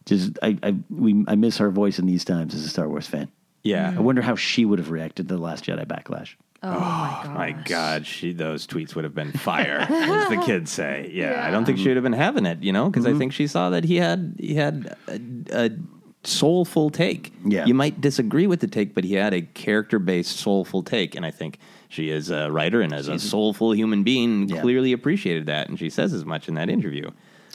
just I I we I miss her voice in these times as a Star Wars fan. Yeah. I wonder how she would have reacted to the Last Jedi backlash. Oh my god. My God, she those tweets would have been fire, as the kids say. Yeah, I don't think she would have been having it, you know, because I think she saw that he had he had a, a soulful take. Yeah. you might disagree with the take, but he had a character based soulful take, and I think she is a writer and as a soulful human being Yeah. clearly appreciated that, and she says as much in that interview.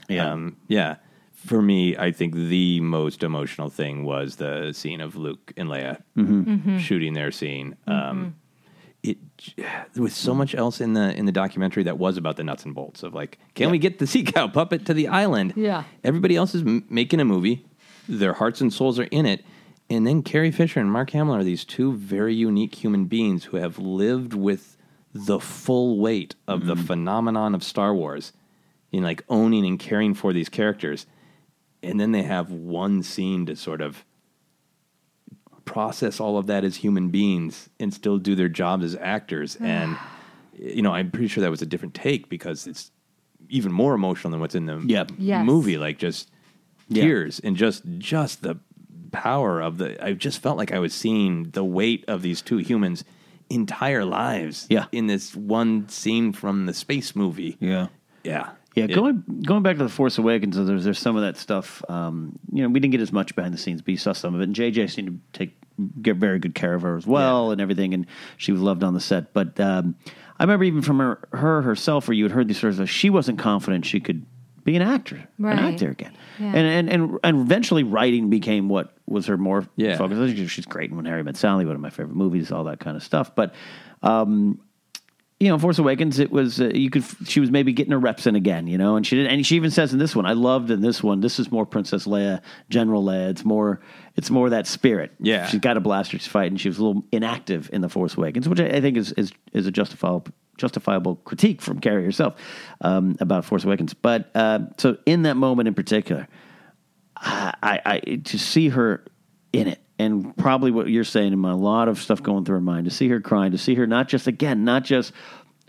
Yeah. um, yeah. For me, I think the most emotional thing was the scene of Luke and Leia shooting their scene. Um, it there was so much else in the in the documentary that was about the nuts and bolts of like, can we get the sea cow puppet to the island? Yeah. Everybody else is m- making a movie. Their hearts and souls are in it. And then Carrie Fisher and Mark Hamill are these two very unique human beings who have lived with the full weight of the mm-hmm. phenomenon of Star Wars in like owning and caring for these characters. And then they have one scene to sort of process all of that as human beings and still do their jobs as actors. and you know, I'm pretty sure that was a different take because it's even more emotional than what's in the Yep. Yes. movie. Like just Yeah. tears and just just the power of the. I just felt like I was seeing the weight of these two humans' entire lives. Yeah. in this one scene from the space movie. Yeah. Yeah, Yeah, It- going going back to the Force Awakens, there's there's some of that stuff. Um, you know, we didn't get as much behind the scenes, but you saw some of it. And JJ seemed to take get very good care of her as well, and everything. And she was loved on the set. But um, I remember even from her her herself, where you had heard these stories, she wasn't confident she could be an actor, Right. an actor again. Yeah. And, and and and eventually, writing became what was her more Yeah. focus. She's great in When Harry Met Sally, one of my favorite movies, all that kind of stuff. But um, you know, Force Awakens, it was uh, you could she was maybe getting her reps in again, you know, and she did, and she even says in this one, I loved in this one. This is more Princess Leia, General Leia. It's more, it's more that spirit. Yeah. she's got a blaster to fight, and she was a little inactive in the Force Awakens, which I, I think is is is a justifiable justifiable critique from Carrie herself um, about Force Awakens. But uh, so in that moment in particular, I, I, I to see her in it, and probably what you're saying, and a lot of stuff going through her mind, to see her crying, to see her not just again, not just,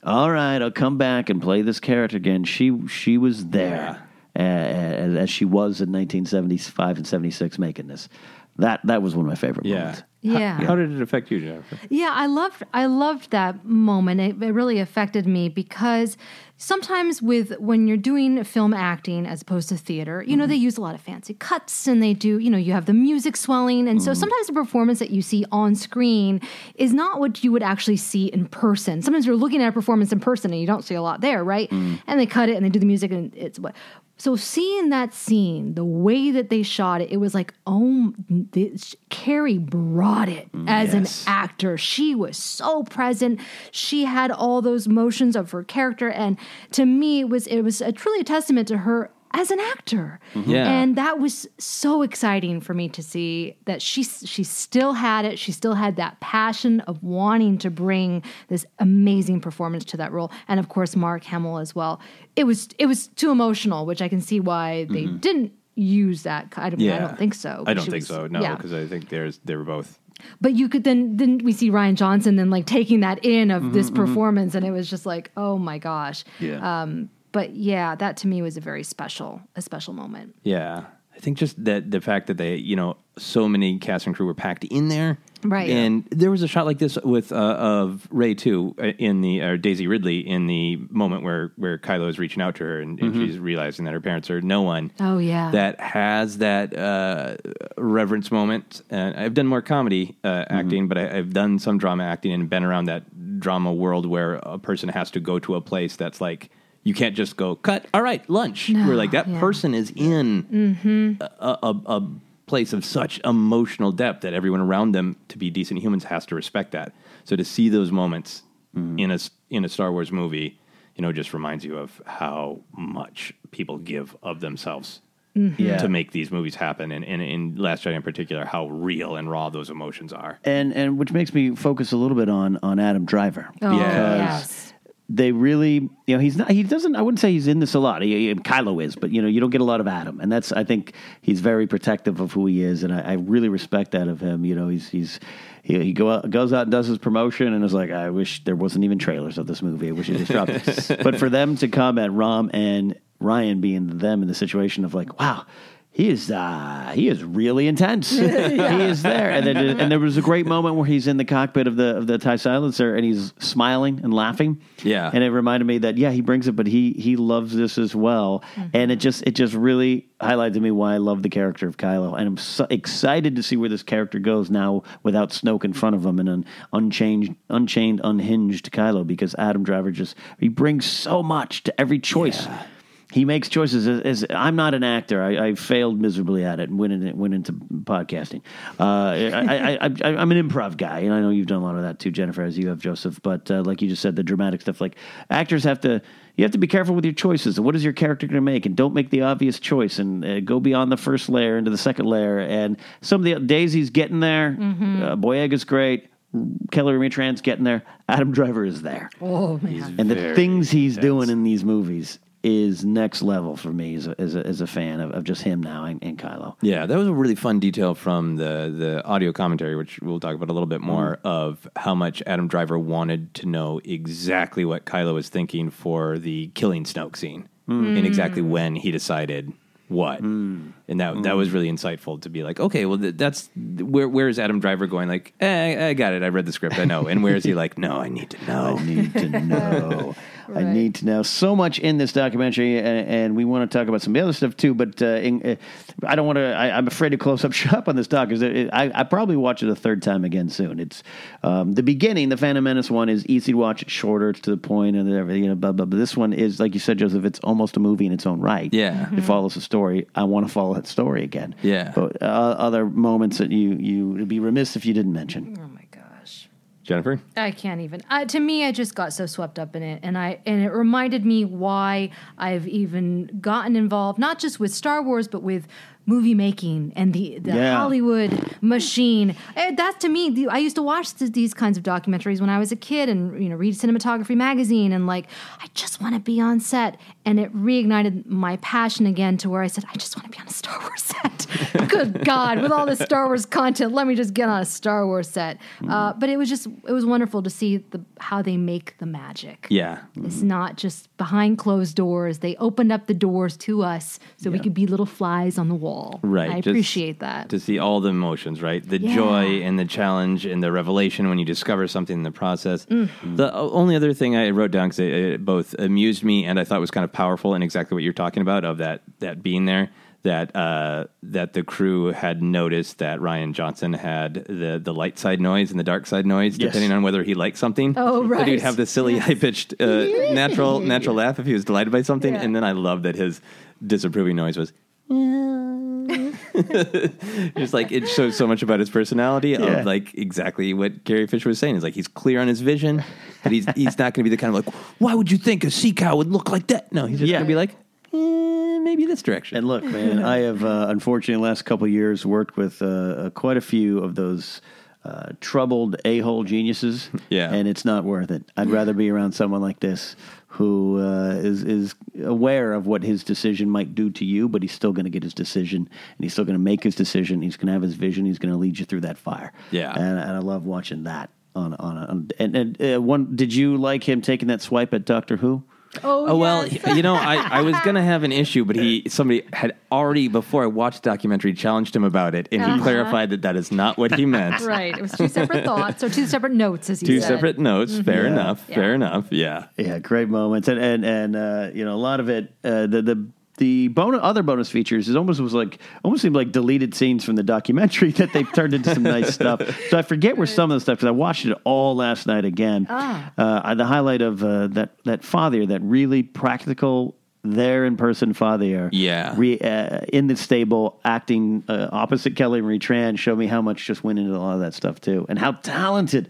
all right, I'll come back and play this character again. She she was there as, as she was in 1975 and 76 making this. That that was one of my favorite yeah. moments. Yeah. How, how did it affect you, Jennifer? Yeah, I loved I loved that moment. It, it really affected me because sometimes with when you're doing film acting as opposed to theater, you know, they mm-hmm. use a lot of fancy cuts and they do, you know, you have the music swelling and so mm-hmm. sometimes the performance that you see on screen is not what you would actually see in person. Sometimes you're looking at a performance in person and you don't see a lot there, right? Mm. And they cut it and they do the music and it's what so seeing that scene, the way that they shot it, it was like, oh, this, Carrie brought it mm, as an actor. She was so present. She had all those motions of her character, and to me, it was it was a, truly a testament to her as an actor. Yeah. and that was so exciting for me to see that she she still had it. She still had that passion of wanting to bring this amazing performance to that role, and of course, Mark Hamill as well. It was it was too emotional, which I can see why they didn't use that. I don't, I don't think so. I don't think was- so. No, yeah. because I think there's they were both. But you could then then we see Rian Johnson then like taking that in of Mm-hmm, this performance, and it was just like, oh my gosh. Yeah. Um, but yeah, that to me was a very special a special moment. Yeah, I think just that the fact that they, you know, so many cast and crew were packed in there, Right. And there was a shot like this with uh, of Rey too uh, in the or Daisy Ridley in the moment where where Kylo is reaching out to her and, and she's realizing that her parents are no one. Oh, yeah. that has that uh, reverence moment. And I've done more comedy uh, acting, but I, I've done some drama acting and been around that drama world where a person has to go to a place that's like. You can't just go cut. All right, lunch. We're like that yeah. person is in mm-hmm. a, a, a place of such emotional depth that everyone around them, to be decent humans, has to respect that. So to see those moments mm-hmm. in a s- in a Star Wars movie, you know, just reminds you of how much people give of themselves mm-hmm. Yeah. to make these movies happen, and, and in Last Jedi in particular, how real and raw those emotions are. and and which makes me focus a little bit on on Adam Driver. Oh Yes. yes. They really, you know, he's not, he doesn't, I wouldn't say he's in this a lot. He, he- Kylo is, but, you know, you don't get a lot of Adam. And that's, I think he's very protective of who he is. And I, I really respect that of him. You know, he's, he's, he, he go out, goes out and does his promotion and is like, I wish there wasn't even trailers of this movie. I wish he just dropped it. but for them to come at Ram and Rian being them in the situation of like, wow, he is uh, he is really intense. He is there, and then and there was a great moment where he's in the cockpit of the of the Tie Silencer and he's smiling and laughing. Yeah. and it reminded me that yeah, he brings it, but he he loves this as well, and it just it just really highlighted to me why I love the character of Kylo, and I'm so excited to see where this character goes now without Snoke in front of him and an unchanged, unchained, unhinged Kylo, because Adam Driver just he brings so much to every choice. He makes choices. As, as I'm not an actor, I, I failed miserably at it and went, in, went into podcasting. Uh, I, I, I, I, I'm an improv guy, and I know you've done a lot of that too, Jennifer, as you have, Joseph. But uh, like you just said, the dramatic stuff. Like actors have to, you have to be careful with your choices. What is your character going to make, and don't make the obvious choice, and uh, go beyond the first layer into the second layer. And some of the Daisy's getting there. Uh, is great. Kelly Marie Tran's getting there. Adam Driver is there Oh man. and the things he's doing in these movies is next level for me as a, as a, as a fan of, of just him now and, and Kylo. Yeah, that was a really fun detail from the the audio commentary, which we'll talk about a little bit mm. more of how much Adam Driver wanted to know exactly what Kylo was thinking for the killing Snoke scene, mm. and exactly when he decided what, mm. and that that was really insightful to be like, okay, well th- that's where where is Adam Driver going? Like, eh, I got it, I read the script, I know, and where is he like, no, I need to know. I need to know. I need to know so much in this documentary, and, and we want to talk about some other stuff too. But uh, in, uh, I don't want to. I'm afraid to close up shop on this doc because I, I probably watch it a third time again soon. It's um, the beginning. The Phantom Menace one is easy to watch. It's shorter. It's to the point, and everything. You know, blah blah. But this one is like you said, Joseph. It's almost a movie in its own right. Yeah. it follows a story. I want to follow that story again. Yeah. but uh, other moments that you you would be remiss if you didn't mention. Jennifer, I can't even. Uh, to me, I just got so swept up in it, and I and it reminded me why I've even gotten involved, not just with Star Wars, but with movie making and the the Yeah. Hollywood machine. Eh, That's to me. The, I used to watch th- these kinds of documentaries when I was a kid, and you know, read Cinematography magazine, and like, I just want to be on set, and it reignited my passion again to where I said, I just want to be on a Star Wars set. Good God, with all this Star Wars content, let me just get on a Star Wars set. Uh, but it was just it was wonderful to see the how they make the magic. yeah, It's not just behind closed doors. They opened up the doors to us so we could be little flies on the wall. Right. I just appreciate that. To see all the emotions, right? The Yeah. joy and the challenge and the revelation when you discover something in the process. Mm. The only other thing I wrote down because it, it both amused me and I thought was kind of powerful and exactly what you're talking about of that that being there. That uh, that the crew had noticed that Rian Johnson had the the light side noise and the dark side noise, Yes. depending on whether he liked something. Oh, right. That he'd have the silly high pitched uh, natural natural laugh if he was delighted by something, Yeah. and then I love that his disapproving noise was just like it shows so much about his personality Yeah. of like exactly what Carrie Fisher was saying. Is like he's clear on his vision, but he's he's not going to be the kind of like, why would you think a sea cow would look like that? No, he's just Yeah. going to be like, eh, maybe this direction. And look, man, I have uh, unfortunately the last couple of years worked with uh, uh, quite a few of those uh, troubled a hole geniuses. Yeah. and it's not worth it. I'd rather be around someone like this who uh, is is aware of what his decision might do to you, but he's still going to get his decision, and he's still going to make his decision. He's going to have his vision. He's going to lead you through that fire. Yeah. and, and I love watching that. On on, on and, and uh, one, did you like him taking that swipe at Doctor Who? Oh, Oh well, yes. you know, I, I was gonna have an issue, but he somebody had already before I watched the documentary challenged him about it, and he Uh-huh. clarified that that is not what he meant. right. It was two separate thoughts or two separate notes, as he Two said. separate notes. Fair Yeah. enough. Yeah. Fair enough. Yeah. Yeah, great moments, and and and uh, you know a lot of it. Uh, the the the bonus, other bonus features is almost was like almost seemed like deleted scenes from the documentary that they turned into some nice stuff. So I forget where some of the stuff because I watched it all last night again. Uh, the highlight of uh, that that fathier, that really practical. There in person, fathier. Yeah. re, uh, in the stable, acting uh, opposite Kelly Marie Tran. Show me how much just went into a lot of that stuff too, and how talented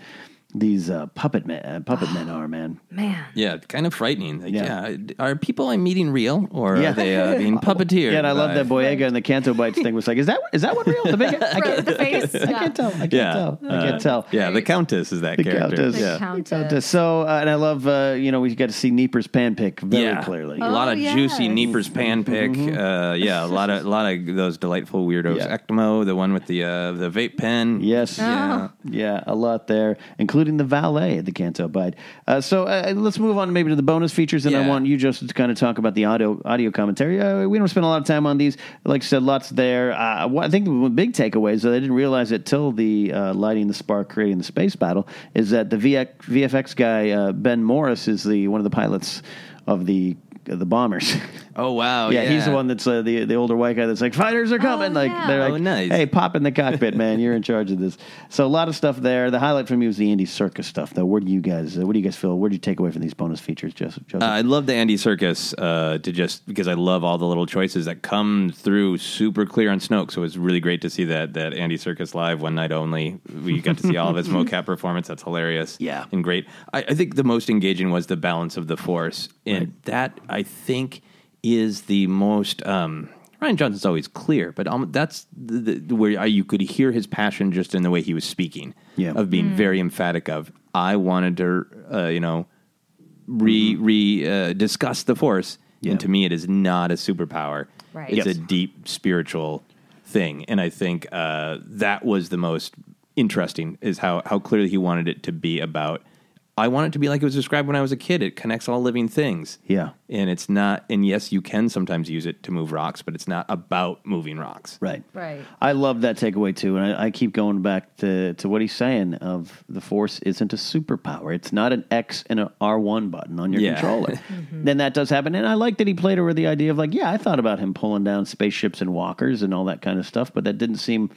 these uh, puppet men, uh, puppet men are. Man, Man. Yeah, kind of frightening. Like, Yeah. yeah. are people I'm meeting real or Yeah. are they uh, being puppeteered? Yeah, and I love by- that Boyega and the Canto Bight's thing was like, is that is that one real? The big I can't, the face. I can't tell. I can't Yeah, tell. I Uh, can't tell. Yeah, the Countess is that The character. Countess. The Yeah, Countess. So, uh, and I love, uh, you know, we got to see Neeper's pan pick very yeah. clearly. A lot Oh, of juicy yes. Neeper's pan pick. Uh, yeah, a lot of a lot of those delightful weirdos. Yeah. Ectomo, the one with the uh, the vape pen. Yes. Yeah. Yeah, a lot there, including the valet at the Canto Bight. Uh, so uh, let's move on maybe to the bonus features, and I want you, Joseph, to kind of talk about the audio audio commentary. Uh, we don't spend a lot of time on these. Like I said, lots there. Uh, I think the big takeaway is that I didn't realize it till the uh, lighting the spark, creating the space battle, is that the VX, VFX guy uh, Ben Morris is the one of the pilots of the the bombers. Oh wow. yeah, he's the one that's uh, the the older white guy that's like fighters are coming. like yeah. they're Oh, like, nice. hey, pop in the cockpit, man. You're in charge of this. So a lot of stuff there. The highlight for me was the Andy Serkis stuff, though. Where do you guys? Uh, what do you guys feel? Where do you take away from these bonus features, Joseph? Joseph? Uh, I love the Andy Serkis uh, to just because I love all the little choices that come through super clear on Snoke. So it was really great to see that that Andy Serkis live one night only. We got to see all of his mocap performance. That's hilarious. Yeah. and great. I, I think the most engaging was the balance of the Force, and that I think is the most. Um, Rian Johnson's always clear, but um, that's the, the, where I, you could hear his passion just in the way he was speaking. Yeah. of being very emphatic of I wanted to, uh, you know, re re uh, discuss the force Yeah. And to me, it is not a superpower. Right. It's Yes. a deep spiritual thing, and I think uh, that was the most interesting is how how clearly he wanted it to be about. I want it to be like it was described when I was a kid. It connects all living things. Yeah. And it's not, and yes, you can sometimes use it to move rocks, but it's not about moving rocks. Right. Right. I love that takeaway too, and I, I keep going back to, to what he's saying of the force isn't a superpower. It's not an X and an R one button on your Yeah. controller. Mm-hmm. Then that does happen, and I like that he played over the idea of like, yeah, I thought about him pulling down spaceships and walkers and all that kind of stuff, but that didn't seem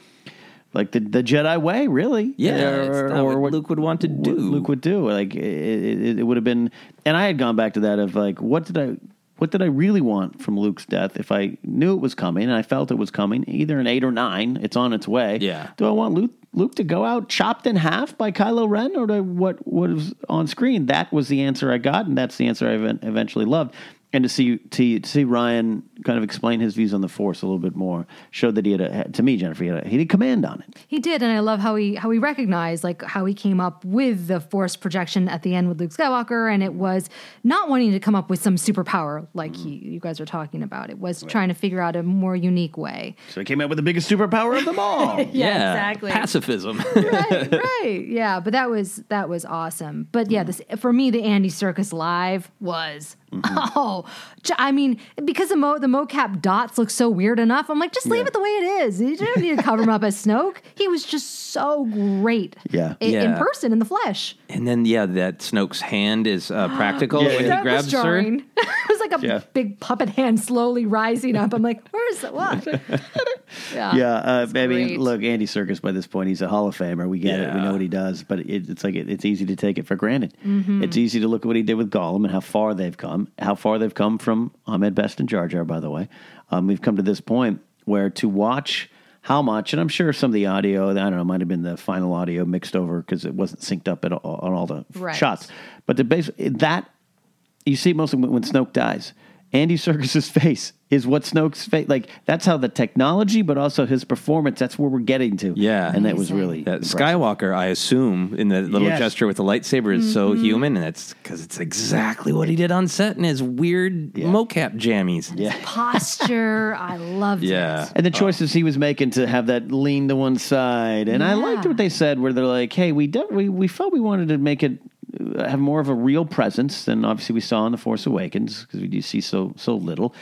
like the, the Jedi way, really. Yeah, it's not what Luke would want to do. Luke would do. Like it, it, it would have been, and I had gone back to that of like, what did I, what did I really want from Luke's death? If I knew it was coming and I felt it was coming, either an eight or nine, it's on its way. Yeah. Do I want Luke Luke to go out chopped in half by Kylo Ren, or do I, what what was on screen? That was the answer I got, and that's the answer I eventually loved. And to see to, to see Rian kind of explain his views on the Force a little bit more showed that he had a, to me Jennifer he had, a, he had command on it. He did, and I love how he how he recognized like how he came up with the force projection at the end with Luke Skywalker, and it was not wanting to come up with some superpower like mm-hmm. he you guys are talking about. It was trying to figure out a more unique way. So he came up with the biggest superpower of them all. Yeah, exactly. Pacifism. right, right. Yeah, but that was that was awesome. But yeah, mm-hmm. this for me the Andy Serkis live was mm-hmm. oh, j- I mean because the mo the mocap dots look so weird enough. I'm like just leave it the way it is. You don't need to cover him up as Snoke. He was just so great. Yeah. in, Yeah. person in the flesh. And then, yeah, that Snoke's hand is uh, practical when he That was grabs her. it was like a Yeah. big puppet hand slowly rising up. I'm like, where's the what? yeah. Yeah, uh, I mean, look, Andy Serkis by this point, he's a Hall of Famer. We get it. We know what he does, but it, it's like it, it's easy to take it for granted. Mm-hmm. It's easy to look at what he did with Gollum and how far they've come. How far they've come from Ahmed Best and Jar Jar, by the way. Um, we've come to this point where to watch how much, and I'm sure some of the audio, I don't know, might have been the final audio mixed over because it wasn't synced up at all, on all the Right. shots. But the base that you see mostly when, when Snoke dies. Andy Serkis's face is what Snoke's face like. That's how the technology, but also his performance. That's where we're getting to. Yeah. and that was really That impressive. Skywalker, I assume, in the little Yes. gesture with the lightsaber is so Mm-hmm. human, and it's because it's exactly what he did on set in his weird mocap jammies. Yeah. Posture. I loved Yeah. it. And the choices he was making to have that lean to one side, and I liked what they said, where they're like, "Hey, we de- we we felt we wanted to make it have more of a real presence than obviously we saw in the Force Awakens because we do see so so little."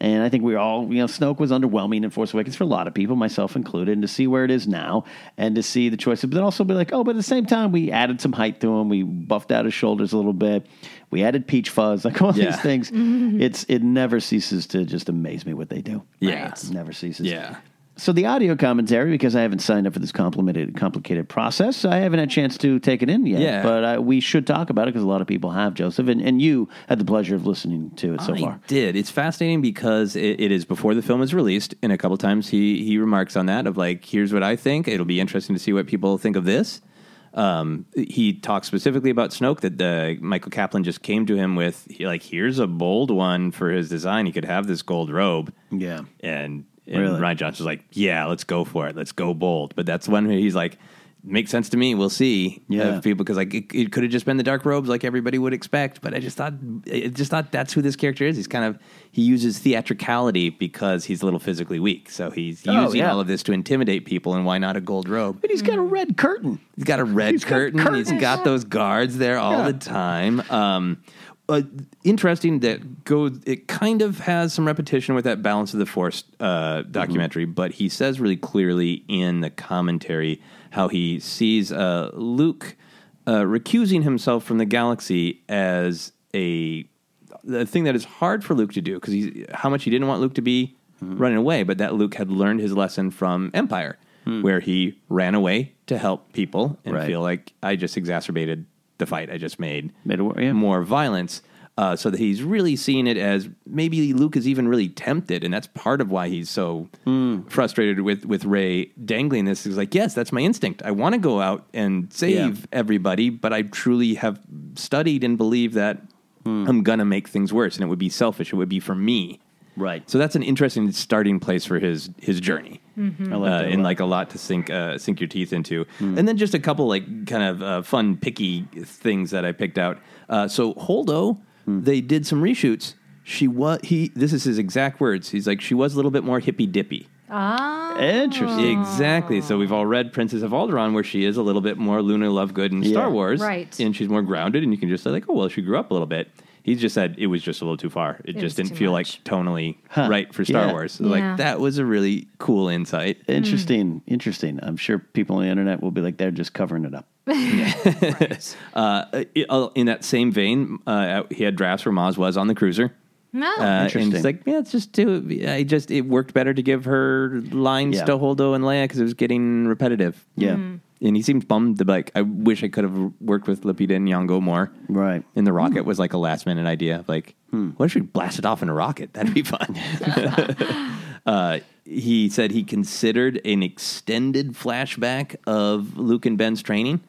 And I think we all, you know, Snoke was underwhelming in Force Awakens for a lot of people, myself included. And to see where it is now, and to see the choices, but then also be like, oh, but at the same time, we added some height to him. We buffed out his shoulders a little bit. We added peach fuzz, like all Yeah. these things. It's it never ceases to just amaze me what they do. Yeah. Right. It never ceases. Yeah. So the audio commentary, because I haven't signed up for this complicated, complicated process, I haven't had a chance to take it in yet. Yeah. But uh, we should talk about it because a lot of people have, Joseph, and, and you had the pleasure of listening to it so I far. did. It's fascinating because it, it is before the film is released, and a couple times he he remarks on that of like, "Here's what I think. It'll be interesting to see what people think of this." Um, he talks specifically about Snoke that the Michael Kaplan just came to him with like, "Here's a bold one for his design. He could have this gold robe." Yeah. and and Really? Rian Johnson's like, "Yeah, let's go for it. Let's go bold." But that's one where he's like. Makes sense to me. We'll see. Yeah. people because like it, it could have just been the dark robes like everybody would expect, but I just thought I just thought that's who this character is. He's kind of he uses theatricality because he's a little physically weak, so he's Oh, using yeah. all of this to intimidate people. And why not a gold robe? But he's got a red curtain. He's got a red He's got curtain. curtains. He's got those guards there all Yeah. the time. Um, uh, interesting that goes. It kind of has some repetition with that Balance of the Force uh, documentary, but he says really clearly in the commentary how he sees uh, Luke uh, recusing himself from the galaxy as a the thing that is hard for Luke to do because he's how much he didn't want Luke to be running away, but that Luke had learned his lesson from Empire, where he ran away to help people and Right. feel like I just exacerbated the fight. I just made yeah. more violence. Uh, so that he's really seeing it as maybe Luke is even really tempted, and that's part of why he's so Hmm. frustrated with with Rey dangling this. He's like, yes, that's my instinct. I want to go out and save Yeah. everybody, but I truly have studied and believe that Hmm. I'm gonna make things worse, and it would be selfish. It would be for me. Right. So that's an interesting starting place for his his journey, I like uh, a and lot. like a lot to sink uh, sink your teeth into. And then just a couple like kind of uh, fun picky things that I picked out. Uh, so Holdo, they did some reshoots she was he. This is his exact words. He's like, she was a little bit more hippy dippy. Ah. Interesting. Exactly. So we've all read Princess of Alderaan, where she is a little bit more Luna Lovegood in Star Wars, Right. And she's more grounded, and you can just say like, oh well, she grew up a little bit. He just said it was just a little too far. It, was just didn't too feel much. like tonally Huh. right for Star Yeah. Wars. So, Yeah. Like that was a really cool insight. Interesting. Interesting. I'm sure people on the internet will be like, they're just covering it up. Uh, it- uh, in that same vein, uh, he had drafts where Maz was on the cruiser. No. Uh, and Interesting. it's like, yeah, it's just too. I just it worked better to give her lines Yeah. to Holdo and Leia because it was getting repetitive. Yeah. And he seemed bummed. Like, I wish I could have worked with Lupita and Nyong'o more. Right. And the rocket was like a last minute idea. Like, what if we blast it off in a rocket? That'd be fun. uh, he said he considered an extended flashback of Luke and Ben's training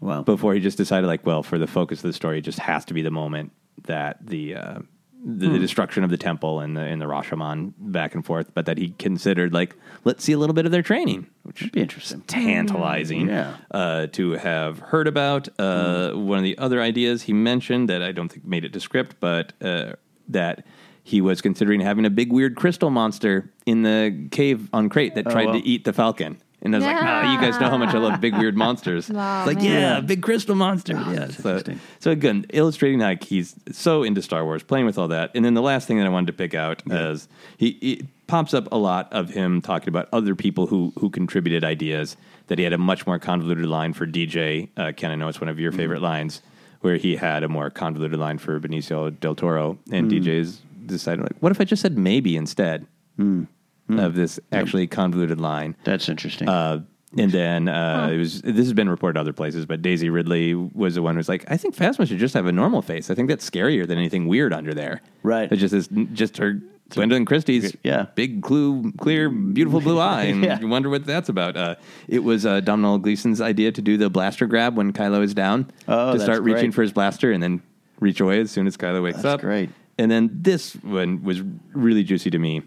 Wow. before he just decided, like, well, for the focus of the story, it just has to be the moment that the uh, the, the destruction of the temple and the and the Rashomon back and forth, but that he considered like, let's see a little bit of their training, which That'd be interesting. tantalizing Yeah. uh, to have heard about. Uh, One of the other ideas he mentioned that I don't think made it to script, but uh, that he was considering having a big weird crystal monster in the cave on Crait that tried well. to eat the Falcon. And I was like, nah, you guys know how much I love big weird monsters. it's like, man. yeah, big crystal monster. Ah, yeah. So, interesting. so again, illustrating like he's so into Star Wars, playing with all that. And then the last thing that I wanted to pick out is he, he pops up a lot of him talking about other people who who contributed ideas. That he had a much more convoluted line for DJ. Uh, Ken, I know it's one of your mm-hmm. favorite lines, where he had a more convoluted line for Benicio del Toro, and mm. DJ's decided like, what if I just said maybe instead mm. Of this actually convoluted line. That's interesting. Uh, and then uh, it was this has been reported other places, but Daisy Ridley was the one who was like, I think Phasma should just have a normal face. I think that's scarier than anything weird under there. Right. It's just this, just her Gwendoline Christie's Yeah. big, clue, clear, beautiful blue eye, and Yeah. you wonder what that's about. Uh, it was uh, Domhnall Gleeson's idea to do the blaster grab when Kylo is down Oh, to that's start reaching great. for his blaster and then reach away as soon as Kylo wakes That's up. great. And then this one was really juicy to me.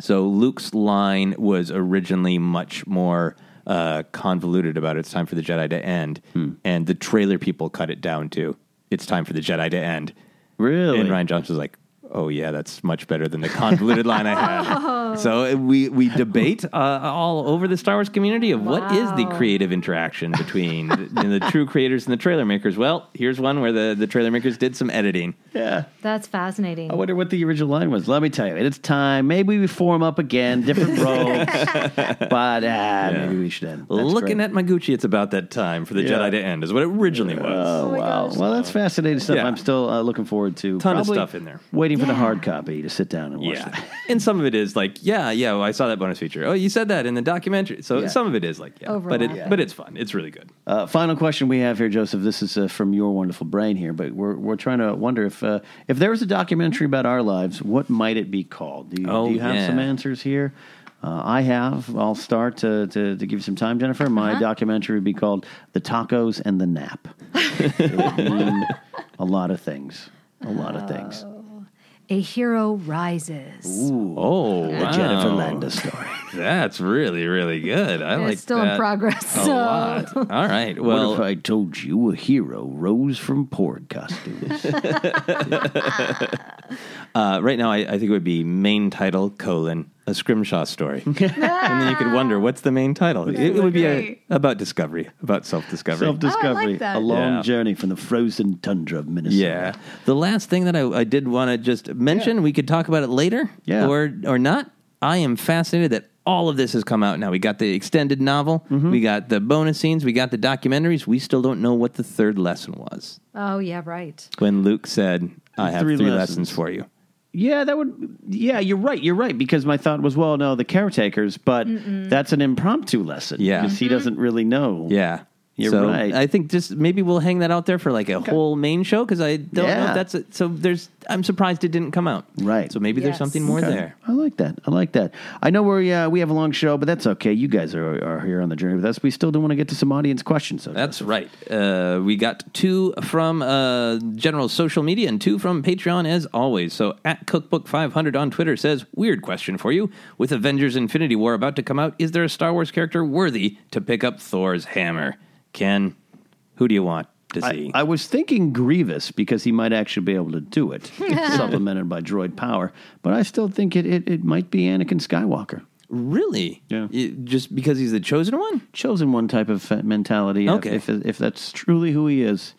So Luke's line was originally much more uh, convoluted about it's time for the Jedi to end, Hmm. and the trailer people cut it down to it's time for the Jedi to end. really? And Rian Johnson was like, "Oh yeah, that's much better than the convoluted line I had." So uh, we we debate uh, all over the Star Wars community of what is the Wow. creative interaction between the, the true creators and the trailer makers. Well, here's one where the the trailer makers did some editing. yeah. That's fascinating. I wonder what the original line was. Let me tell you, it's time. Maybe we form up again, different roles, but uh, maybe we should end. That's Looking great. at Maguchi, it's about that time for the Yeah. Jedi to end, is what it originally was. Oh, wow. Well, that's fascinating stuff. Yeah. I'm still uh, looking forward to Ton of probably stuff in there. Waiting for the Yeah. hard copy to sit down and watch Yeah. that. and some of it is like, yeah, yeah, well, I saw that bonus feature. Oh, you said that in the documentary. So Yeah. some of it is like, yeah. But, it, Overlap. but it's fun. It's really good. Uh, final question we have here, Joseph. This is uh, from your wonderful brain here, but we're we're trying to wonder if uh, if there was a documentary about our lives, what might it be called? Do you, Oh, do you have yeah. some answers here? Uh, I have. I'll start to, to, to give you some time, Jennifer. My documentary would be called "The Tacos and the Nap." it would mean a lot of things. A lot of things. A hero rises. Oh, The wow. Jennifer Landa story. That's really, really good. I It's like still in progress, A so- lot. All right. what if I told you a hero rose from porn costumes? uh, right now, I, I think it would be main title colon a scrimshaw story, and then you could wonder what's the main title. It, it would be a, about discovery, about self discovery. Self discovery. that. a long Yeah. journey from the frozen tundra of Minnesota. Yeah. The last thing that I, I did want to just mention, we could talk about it later, Yeah. or or not. I am fascinated that all of this has come out now. We got the extended novel, Mm-hmm. we got the bonus scenes, we got the documentaries. We still don't know what the third lesson was. Oh, yeah, right. When Luke said, "I have Three three, lessons. lessons. for you." Yeah, that would. Yeah, you're right. You're right because my thought was, well, no, the caretakers, but that's an impromptu lesson. Yeah. because he mm-hmm. doesn't really know. Yeah. You're so right. I think just maybe we'll hang that out there for like a whole main show because I don't know if that's it. So there's, I'm surprised it didn't come out. Right. So maybe there's something more Okay. there. I like that. I like that. I know we're uh, we have a long show, but that's okay. You guys are, are here on the journey with us. We still do want to get to some audience questions. So That's right. Uh, we got two from uh, general social media and two from Patreon as always. So at Cookbook500 on Twitter says, Weird question for you. With Avengers Infinity War about to come out, is there a Star Wars character worthy to pick up Thor's hammer? Ken, who do you want? to see. I was thinking Grievous because he might actually be able to do it, supplemented by droid power. But I still think it, it, it might be Anakin Skywalker. really? Yeah. Y- Just because he's the chosen one? Chosen one type of fa- mentality. Okay. If, if, if that's truly who he is,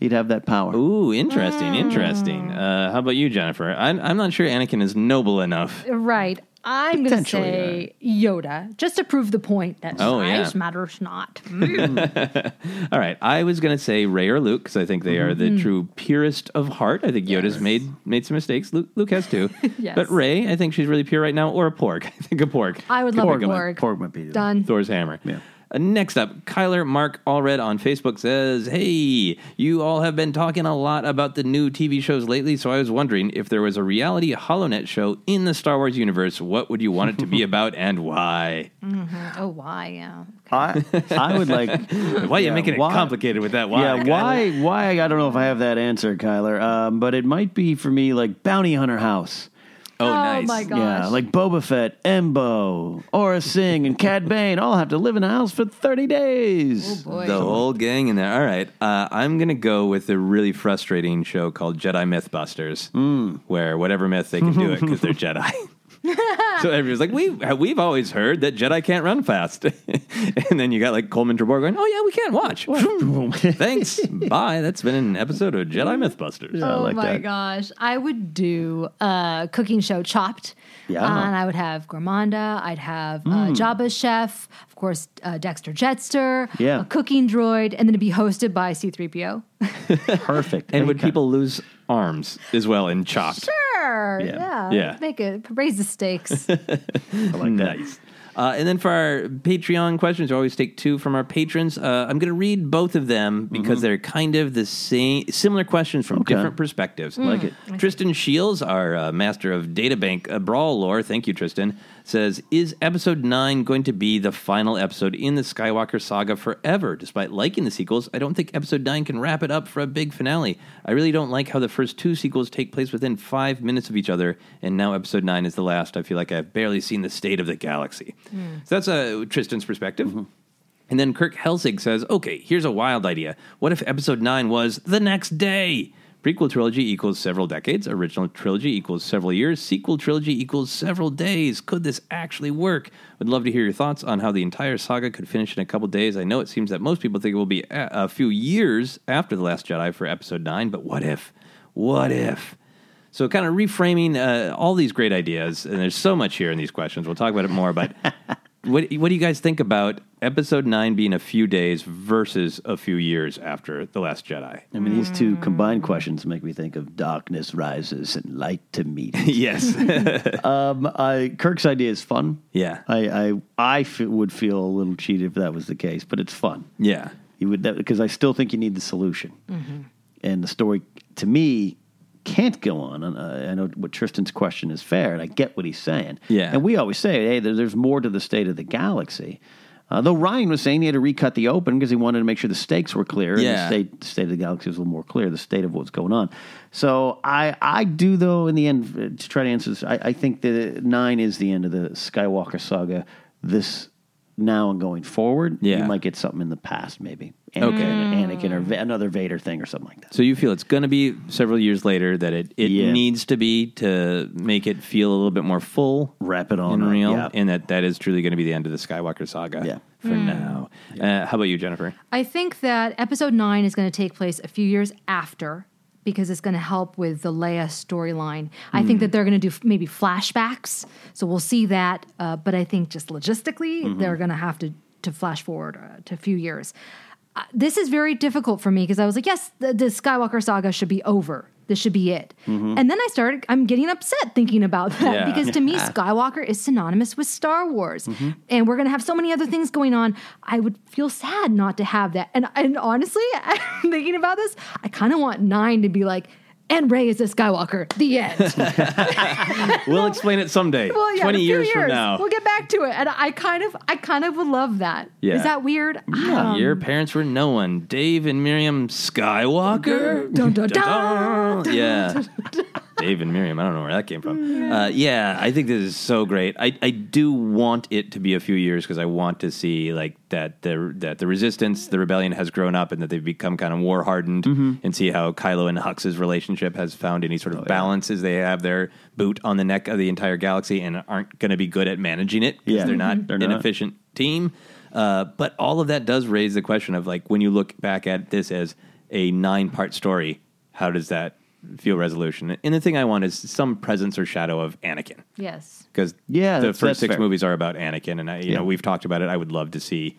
he'd have that power. Ooh, interesting, interesting. Uh, how about you, Jennifer? I'm, I'm not sure Anakin is noble enough. Right. I'm going to Potentially, say Yoda, just to prove the point that Oh, yeah. size matters not. Mm. All right, I was going to say Rey or Luke because I think they are Mm-hmm. the true purest of heart. I think Yoda's made made some mistakes. Luke, Luke has too. Yes. But Rey, I think she's really pure right now. Or a porg. I think a porg. I would love Porg a might- Borg. Porg might be Done. Thor's hammer. Yeah. Uh, next up, Kyler Mark Allred on Facebook says, Hey, you all have been talking a lot about the new TV shows lately, so I was wondering if there was a reality HoloNet show in the Star Wars universe, what would you want it to be about and why? Oh, why? Yeah. I, I would like. Why are you Yeah, making it why- complicated with that? Why? yeah, Kyler? why? Why? I don't know if I have that answer, Kyler. Um, but it might be for me like Bounty Hunter House. Oh, Oh, nice. my gosh. Yeah, like Boba Fett, Embo, Aurra Sing, and Cad Bane all have to live in a house for 30 days. Boy. The whole gang in there. All right. Uh, I'm going to go with a really frustrating show called Jedi Mythbusters, where whatever myth they can do it because they're Jedi. so everyone's like, we, we've always heard that Jedi can't run fast. and then you got like Coleman Trebor going, oh, yeah, we can watch. Thanks. Bye. That's been an episode of Jedi Mythbusters. I oh like my that. gosh. I would do a cooking show chopped. Yeah. And I would have Gormaanda. I'd have uh, Jabba's chef. Of course, uh, Dexter Jetster. Yeah. A cooking droid. And then it'd be hosted by C3PO. Perfect. And would people lose arms as well in Chopped? Sure. Yeah. Yeah. Yeah. Make it, raise the stakes. I nice. Uh, and then for our Patreon questions, we always take two from our patrons. Uh, I'm going to read both of them because they're kind of the same, similar questions from Okay. different perspectives. Like it. Tristan Shields, our uh, master of databank uh, brawl lore, thank you, Tristan, says, "Is episode nine going to be the final episode in the Skywalker saga forever? Despite liking the sequels, I don't think episode nine can wrap it up for a big finale. I really don't like how the first two sequels take place within five minutes of each other, and now episode nine is the last. I feel like I've barely seen the state of the galaxy." So that's uh, Tristan's perspective. And then Kirk Helsig says, okay, here's a wild idea. What if episode 9 was the next day? Prequel trilogy equals several decades. Original trilogy equals several years. Sequel trilogy equals several days. Could this actually work? Would love to hear your thoughts on how the entire saga could finish in a couple days. I know it seems that most people think it will be a, a few years after The Last Jedi for episode 9, but what if? What if? So, kind of reframing uh, all these great ideas, and there's so much here in these questions. We'll talk about it more, but what, what do you guys think about episode nine being a few days versus a few years after The Last Jedi? I mean, these two combined questions make me think of darkness rises and light to meet. yes. um, I, Kirk's idea is fun. yeah. I I, I f- would feel a little cheated if that was the case, but it's fun. Yeah. You would because I still think you need the solution, and the story to me can't go on. And uh, I know what Tristan's question is fair, and I get what he's saying. Yeah. and we always say, hey, there, there's more to the state of the galaxy. Uh, though Rian was saying he had to recut the open because he wanted to make sure the stakes were clear. and Yeah. the state, the state of the galaxy was a little more clear, the state of what's going on. So I, I do though in the end uh, to try to answer this. I, I think that nine is the end of the Skywalker saga. This now and going forward, Yeah. you might get something in the past, maybe. Anakin, Okay. Anakin or Va- another Vader thing or something like that. So you feel it's going to be several years later that it, it Yeah. needs to be to make it feel a little bit more full Wrap it on and up, real, yeah. and that that is truly going to be the end of the Skywalker saga Yeah. for now. Uh, how about you, Jennifer? I think that episode nine is going to take place a few years after because it's going to help with the Leia storyline. I think that they're going to do f- maybe flashbacks, so we'll see that. Uh, but I think just logistically, they're going to have to to flash forward uh, to a few years. Uh, this is very difficult for me because I was like, yes, the, the Skywalker saga should be over. This should be it. Mm-hmm. And then I started, I'm getting upset thinking about that Yeah. because to me, Skywalker is synonymous with Star Wars. Mm-hmm. And we're going to have so many other things going on. I would feel sad not to have that. And, and honestly, thinking about this, I kind of want nine to be like, and Rey is a Skywalker. The end. We'll explain it someday. well, yeah, Twenty few years, from now. we'll get back to it. And I kind of, I kind of would love that. Yeah. Is that weird? Um, Your parents were no one. Dave and Miriam Skywalker. Dun, dun, Dun, dun. Yeah. Dave and Miriam. I don't know where that came from. Uh, yeah, I think this is so great. I, I do want it to be a few years because I want to see like that the that the resistance, the rebellion has grown up and that they've become kind of war hardened, Mm-hmm. and see how Kylo and Hux's relationship has found any Oh, sort of balance as they have their boot on the neck of the entire galaxy and aren't going to be good at managing it because Yeah. they're not They're an not. efficient team. Uh, but all of that does raise the question of like when you look back at this as a nine part story, how does that feel resolution? And the thing I want is some presence or shadow of Anakin Yes. because Yeah, the first six fair. movies are about Anakin, and I, you Yeah. know we've talked about it. I would love to see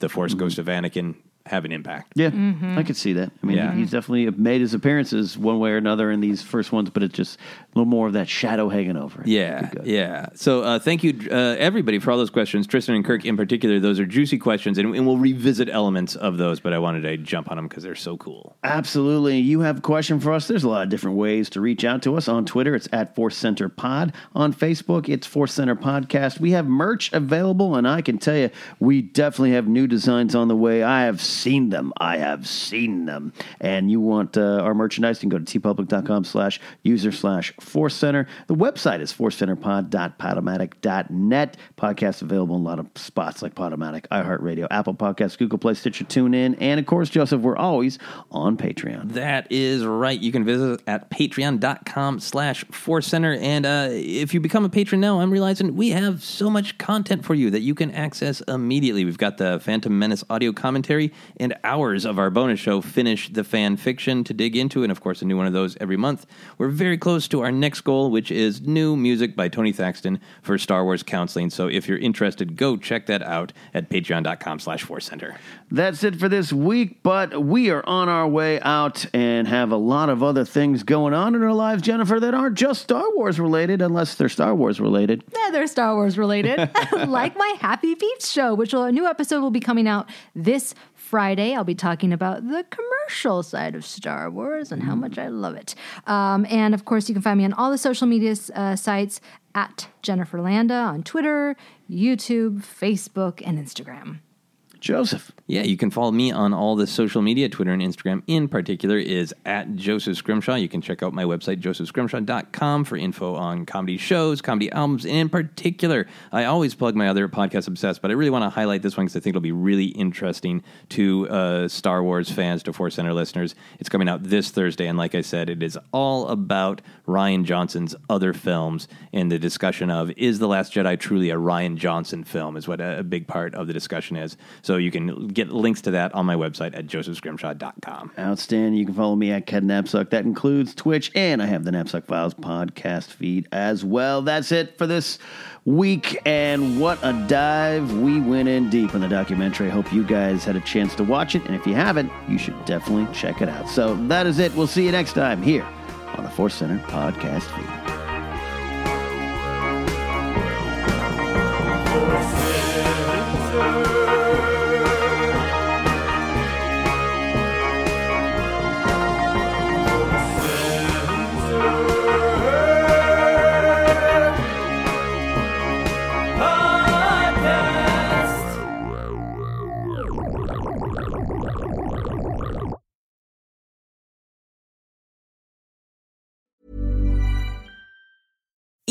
the Force Mm-hmm. Ghost of Anakin have an impact. Yeah, I could see that. I mean, Yeah. he's definitely made his appearances one way or another in these first ones, but it's just a little more of that shadow hanging over. it. Yeah, yeah. So uh, thank you, uh, everybody, for all those questions. Tristan and Kirk, in particular, those are juicy questions, and, and we'll revisit elements of those. But I wanted to jump on them because they're so cool. Absolutely. You have a question for us. There's a lot of different ways to reach out to us. On Twitter, it's at Force Center Pod. On Facebook, it's Force Center Podcast. We have merch available, and I can tell you, we definitely have new designs on the way. I have seen them. I have seen them. And you want uh, our merchandise, you can go to teepublic.com slash user slash Force Center. The website is forcecenterpod.podomatic.net. Podcast available in a lot of spots like Podomatic, iHeartRadio, Apple Podcasts, Google Play, Stitcher, TuneIn, and of course, Joseph, we're always on Patreon. That is right. You can visit at patreon.com slash force center. And uh, if you become a patron now, I'm realizing we have so much content for you that you can access immediately. We've got the Phantom Menace audio commentary and hours of our bonus show, Finish the Fan Fiction, to dig into. And of course, a new one of those every month. We're very close to our next goal, which is new music by Tony Thaxton for Star Wars counseling. So if you're interested, go check that out at patreon.com slash force center. That's it for this week, but we are on our way out and have a lot of other things going on in our lives, Jennifer, that aren't just Star Wars related, unless they're Star Wars related. Yeah, they're Star Wars related, like my Happy Feet show, which will, a new episode will be coming out this Friday. I'll be talking about the commercial side of Star Wars and how much I love it. Um, and of course, you can find me on all the social media uh, sites at Jennifer Landa on Twitter, YouTube, Facebook, and Instagram. Joseph. Yeah, you can follow me on all the social media. Twitter and Instagram, in particular, is at Joseph Scrimshaw. You can check out my website, josephscrimshaw.com, for info on comedy shows, comedy albums, and in particular, I always plug my other podcast, Obsessed, but I really want to highlight this one because I think it'll be really interesting to uh, Star Wars fans, to Force Center listeners. It's coming out this Thursday, and like I said, it is all about Rian Johnson's other films and the discussion of is The Last Jedi truly a Rian Johnson film, is what a, a big part of the discussion is. So you can get links to that on my website at josephscrimshaw.com. Outstanding. You can follow me at Ken Napzok. That includes Twitch, and I have the Napzok Files podcast feed as well. That's it for this week, and what a dive we went in deep in the documentary. Hope you guys had a chance to watch it, and if you haven't, you should definitely check it out. So that is it. We'll see you next time here on the Force Center podcast feed.